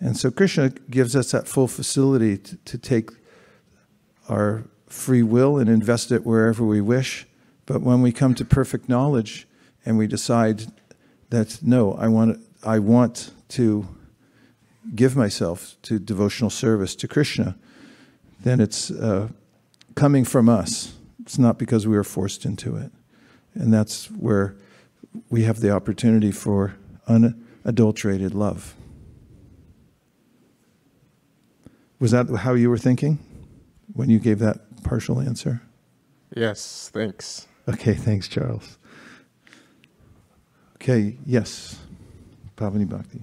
And so Krishna gives us that full facility to, to take our free will and invest it wherever we wish. But when we come to perfect knowledge and we decide that no, I want, I want to give myself to devotional service to Krishna, then it's uh, coming from us. It's not because we were forced into it. And that's where we have the opportunity for unadulterated love. Was that how you were thinking when you gave that partial answer? Yes, thanks. Okay, thanks, Charles. Okay, yes, Pavani Bhakti.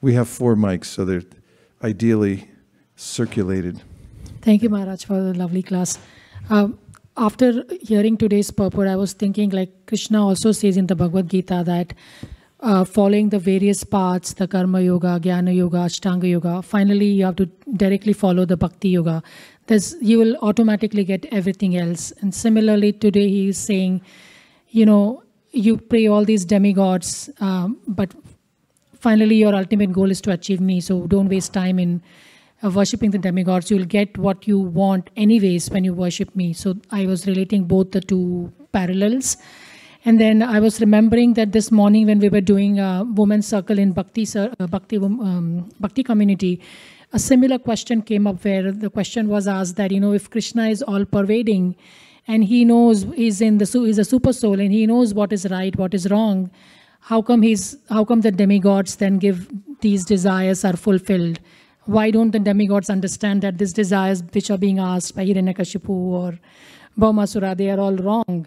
We have four mics, so they're ideally circulated. Thank you, Maharaj, for the lovely class. Um, after hearing today's purport, I was thinking like Krishna also says in the Bhagavad Gita that uh, following the various paths, the Karma Yoga, Jnana Yoga, Ashtanga Yoga, finally you have to directly follow the Bhakti Yoga. There's, you will automatically get everything else. And similarly, today he is saying, you know, you pray all these demigods, um, but finally your ultimate goal is to achieve me. So don't waste time in uh, worshipping the demigods. You'll get what you want anyways when you worship me. So I was relating both the two parallels. And then I was remembering that this morning when we were doing a women's circle in Bhakti, uh, Bhakti, um, Bhakti community, a similar question came up where the question was asked that, you know, if Krishna is all pervading and he knows he's in the, he's a super soul and he knows what is right, what is wrong, how come he's how come the demigods then give these desires are fulfilled why don't the demigods understand that these desires which are being asked by Hiranyakashipu or Bhaumasura, they are all wrong.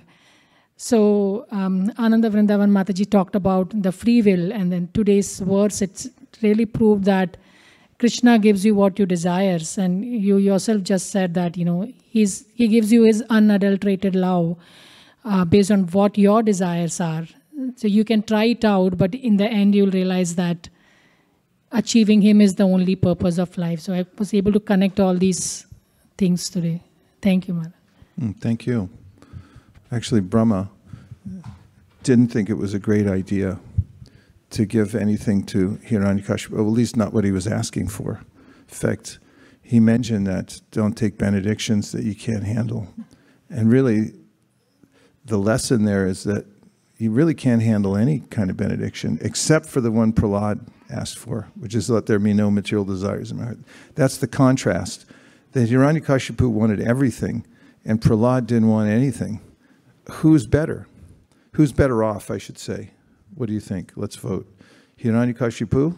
So um, Ananda Vrindavan Mataji talked about the free will, and then today's verse, it's really proved that Krishna gives you what you desires, and you yourself just said that you know he's he gives you his unadulterated love uh, based on what your desires are. So you can try it out, but in the end, you'll realize that achieving Him is the only purpose of life. So I was able to connect all these things today. Thank you, Mother. Mm, thank you. Actually, Brahma didn't think it was a great idea to give anything to Hiranyakashipu, at least not what he was asking for. In fact, he mentioned that don't take benedictions that you can't handle. And really, the lesson there is that you really can't handle any kind of benediction except for the one Prahlad asked for, which is let there be no material desires in my heart. That's the contrast. That Hiranyakashipu wanted everything and Prahlad didn't want anything. Who's better? Who's better off, I should say? What do you think? Let's vote. Hiranyakashipu?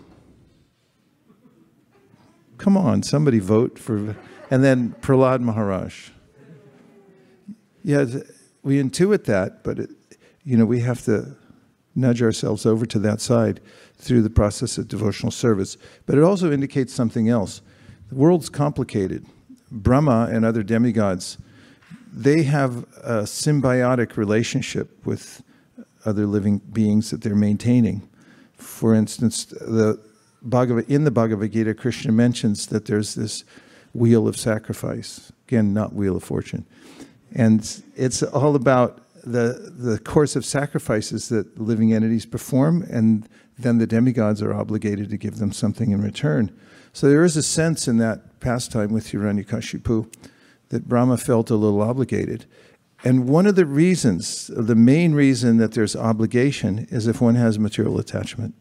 Come on, somebody vote for. And then Prahlad Maharaj. Yeah, we intuit that, but it, you know, we have to nudge ourselves over to that side through the process of devotional service. But it also indicates something else. The world's complicated. Brahma and other demigods, they have a symbiotic relationship with other living beings that they're maintaining. For instance, the Bhagavad, in the Bhagavad Gita, Krishna mentions that there's this wheel of sacrifice. Again, not wheel of fortune. And it's all about the, the course of sacrifices that living entities perform, and then the demigods are obligated to give them something in return. So there is a sense in that pastime with Hiranyakashipu that Brahma felt a little obligated. And one of the reasons, the main reason that there's obligation is if one has material attachment.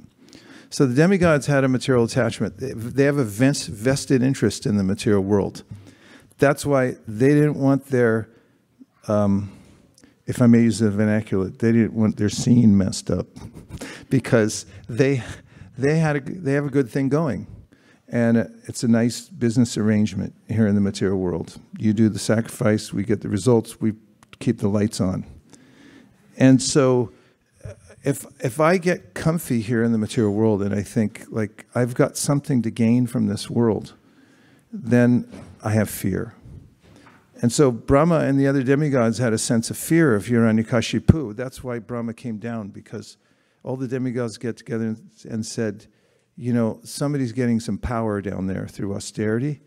So the demigods had a material attachment. They have a vested interest in the material world. That's why they didn't want their um, if I may use the vernacular, they didn't want their scene messed up because they they had a, they have a good thing going, and it's a nice business arrangement here in the material world. You do the sacrifice, we get the results, we keep the lights on, and so uh, if if I get comfy here in the material world and I think like I've got something to gain from this world, then I have fear. And so Brahma and the other demigods had a sense of fear of Hiranyakashipu. That's why Brahma came down, because all the demigods get together and, said, you know, somebody's getting some power down there through austerity,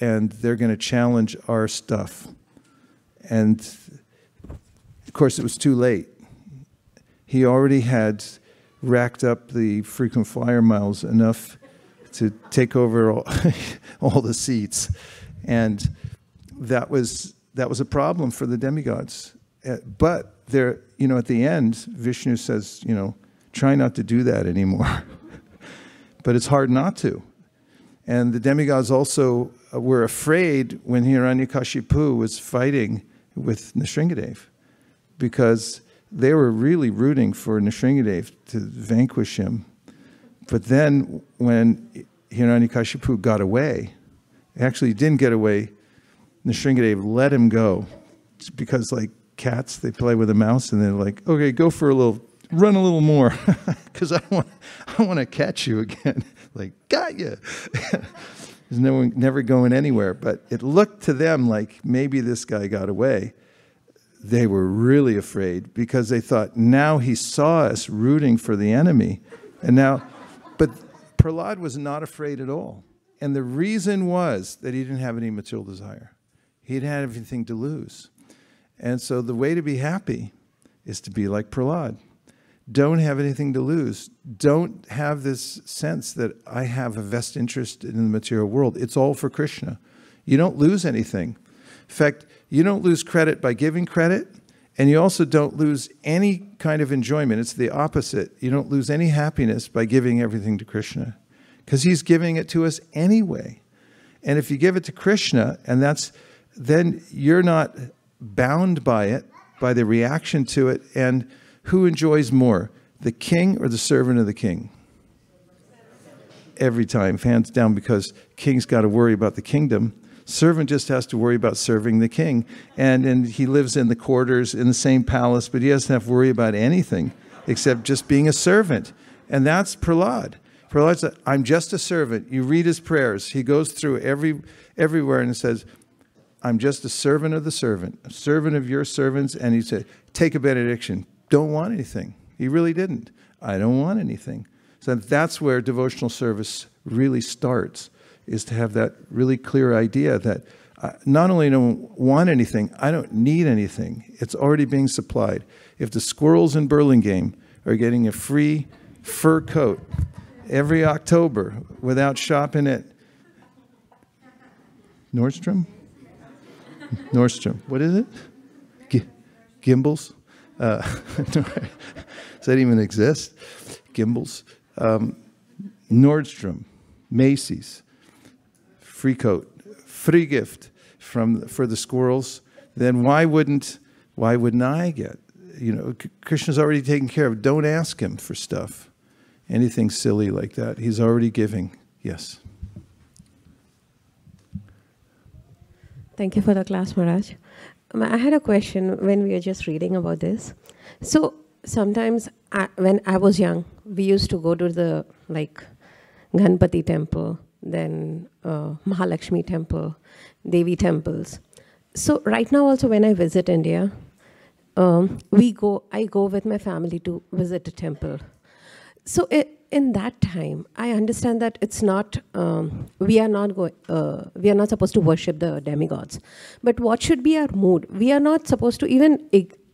and they're going to challenge our stuff. And of course, it was too late. He already had racked up the frequent flyer miles enough to take over all, all the seats. And that was, that was a problem for the demigods. Uh, But there, you know, at the end, Vishnu says, you know, try not to do that anymore. but it's hard not to. And the demigods also uh, were afraid when Hiranyakashipu was fighting with Nrsingadev because they were really rooting for Nrsingadev to vanquish him. But then when Hiranyakashipu got away, actually didn't get away, Nrsingadev let him go. It's because like cats, they play with a mouse and they're like, okay, go for a little, run a little more because I want, I want to catch you again. like, got you. There's no one, never going anywhere. But it looked to them like maybe this guy got away they were really afraid because they thought now he saw us rooting for the enemy. And now, but Prahlad was not afraid at all. And the reason was that he didn't have any material desire, he didn't everything to lose. And so the way to be happy is to be like Prahlad. Don't have anything to lose. Don't have this sense that I have a vested interest in the material world. It's all for Krishna. You don't lose anything. In fact, you don't lose credit by giving credit, and you also don't lose any kind of enjoyment. It's the opposite. You don't lose any happiness by giving everything to Krishna because he's giving it to us anyway. And if you give it to Krishna, and that's then you're not bound by it, by the reaction to it, and who enjoys more, the king or the servant of the king? Every time, hands down, because king's got to worry about the kingdom Servant just has to worry about serving the king. And, and he lives in the quarters in the same palace, but he doesn't have to worry about anything except just being a servant. And that's Prahlad. Said, I'm just a servant. You read his prayers. He goes through every, everywhere and says, I'm just a servant of the servant, a servant of your servants. And he said, Take a benediction. Don't want anything. He really didn't. I don't want anything. So that's where devotional service really starts is to have that really clear idea that I not only don't want anything, I don't need anything. It's already being supplied. If the squirrels in Burlingame are getting a free fur coat every October without shopping at Nordstrom? Nordstrom. What is it? G- Gimbels? Uh, does that even exist? Gimbels? Um, Nordstrom, Macy's, free coat, free gift from for the squirrels, then why wouldn't why wouldn't I get? You know, Krishna's already taken care of. Don't ask him for stuff, anything silly like that. He's already giving. Yes. Thank you for the class, Maharaj. Um, I had a question when we were just reading about this. So sometimes I, when I was young, we used to go to the like Ganpati temple then uh, Mahalakshmi temple, Devi temples. So right now also when I visit India, um, we go, I go with my family to visit a temple. So it, in that time, I understand that it's not, um, we are not going, uh, we are not supposed to worship the demigods. But what should be our mood? We are not supposed to even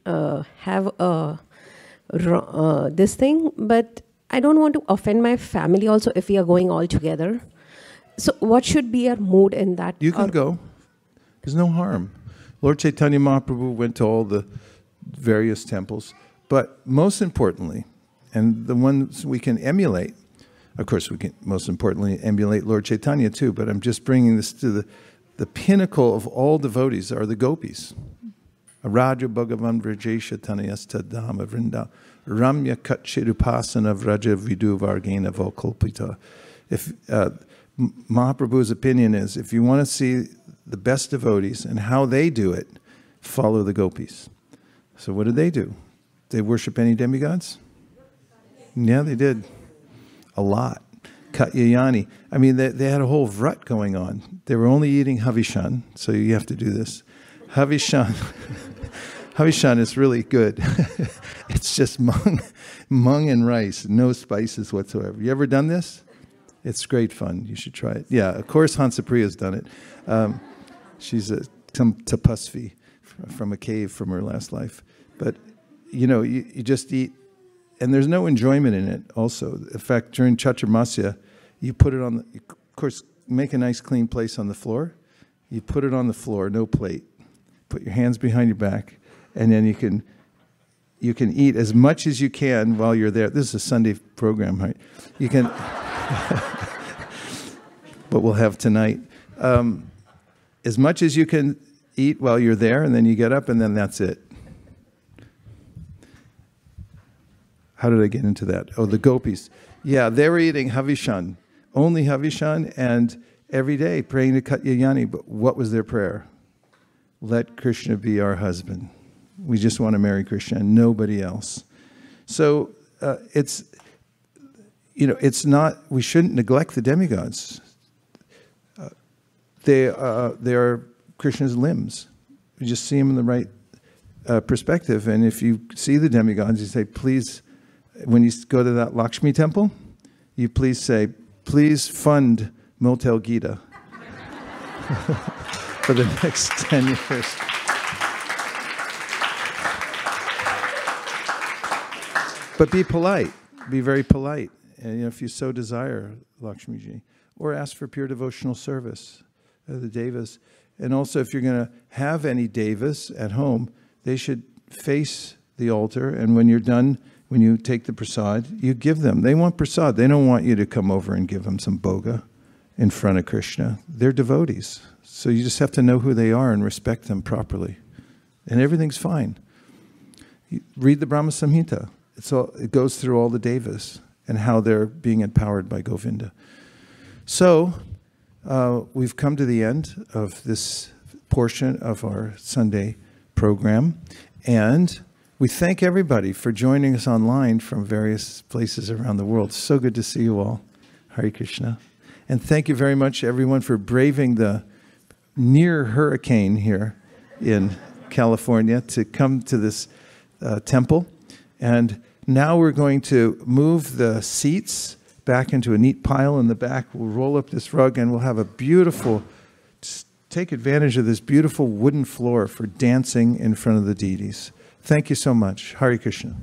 uh, have a, uh, this thing, but I don't want to offend my family also if we are going all together. So, what should be our mood in that? You can go. There's no harm. Lord Chaitanya Mahaprabhu went to all the various temples, but most importantly, and the ones we can emulate, of course, we can most importantly emulate Lord Chaitanya too, but I'm just bringing this to the, the pinnacle of all devotees are the gopis. Raja Bhagavan Vrajesha Tanayasta Dhamma Vrinda Ramya Kachirupasana Vraja Vidu Vargena Vokalpita. If uh, Mahaprabhu's opinion is if you want to see the best devotees and how they do it, follow the gopis. So, what did they do? They worship any demigods? Yeah, they did. A lot. Katyayani. I mean, they, they had a whole vrut going on. They were only eating Havishan, so you have to do this. Havishan. Havishan is really good. it's just mung, mung and rice, no spices whatsoever. You ever done this? It's great fun. You should try it. Yeah, of course, Hansapriya's done it. Um, she's a some tapasvi from a cave from her last life. But, you know, you, you just eat, and there's no enjoyment in it also. In fact, during Chaturmasya, you put it on, the, of course, make a nice clean place on the floor. You put it on the floor, no plate. Put your hands behind your back, and then you can you can eat as much as you can while you're there. This is a Sunday program, right? You can, but we'll have tonight. Um, as much as you can eat while you're there, and then you get up, and then that's it. How did I get into that? Oh, the gopis. Yeah, they were eating Havishan, only Havishan, and every day praying to Katyayani. But what was their prayer? Let Krishna be our husband. We just want to marry Krishna and nobody else. So uh, it's, you know, it's not, we shouldn't neglect the demigods. Uh, they, uh, they are Krishna's limbs. You just see them in the right uh, perspective. And if you see the demigods, you say, please, when you go to that Lakshmi temple, you please say, please fund Motel Gita for the next 10 years. But be polite. Be very polite. And, if you so desire, Lakshmi ji, or ask for pure devotional service, uh, the devas. And also, if you're going to have any devas at home, they should face the altar. And when you're done, when you take the prasad, you give them. They want prasad. They don't want you to come over and give them some bhoga in front of Krishna. They're devotees. So you just have to know who they are and respect them properly. And everything's fine. Read the Brahma Samhita. It's all, it goes through all the devas and how they're being empowered by Govinda. So uh, we've come to the end of this portion of our Sunday program. And we thank everybody for joining us online from various places around the world. So good to see you all. Hare Krishna. And thank you very much, everyone, for braving the near hurricane here in California to come to this uh, temple. And now we're going to move the seats back into a neat pile in the back. We'll roll up this rug and we'll have a beautiful, take advantage of this beautiful wooden floor for dancing in front of the deities. Thank you so much. Hare Krishna.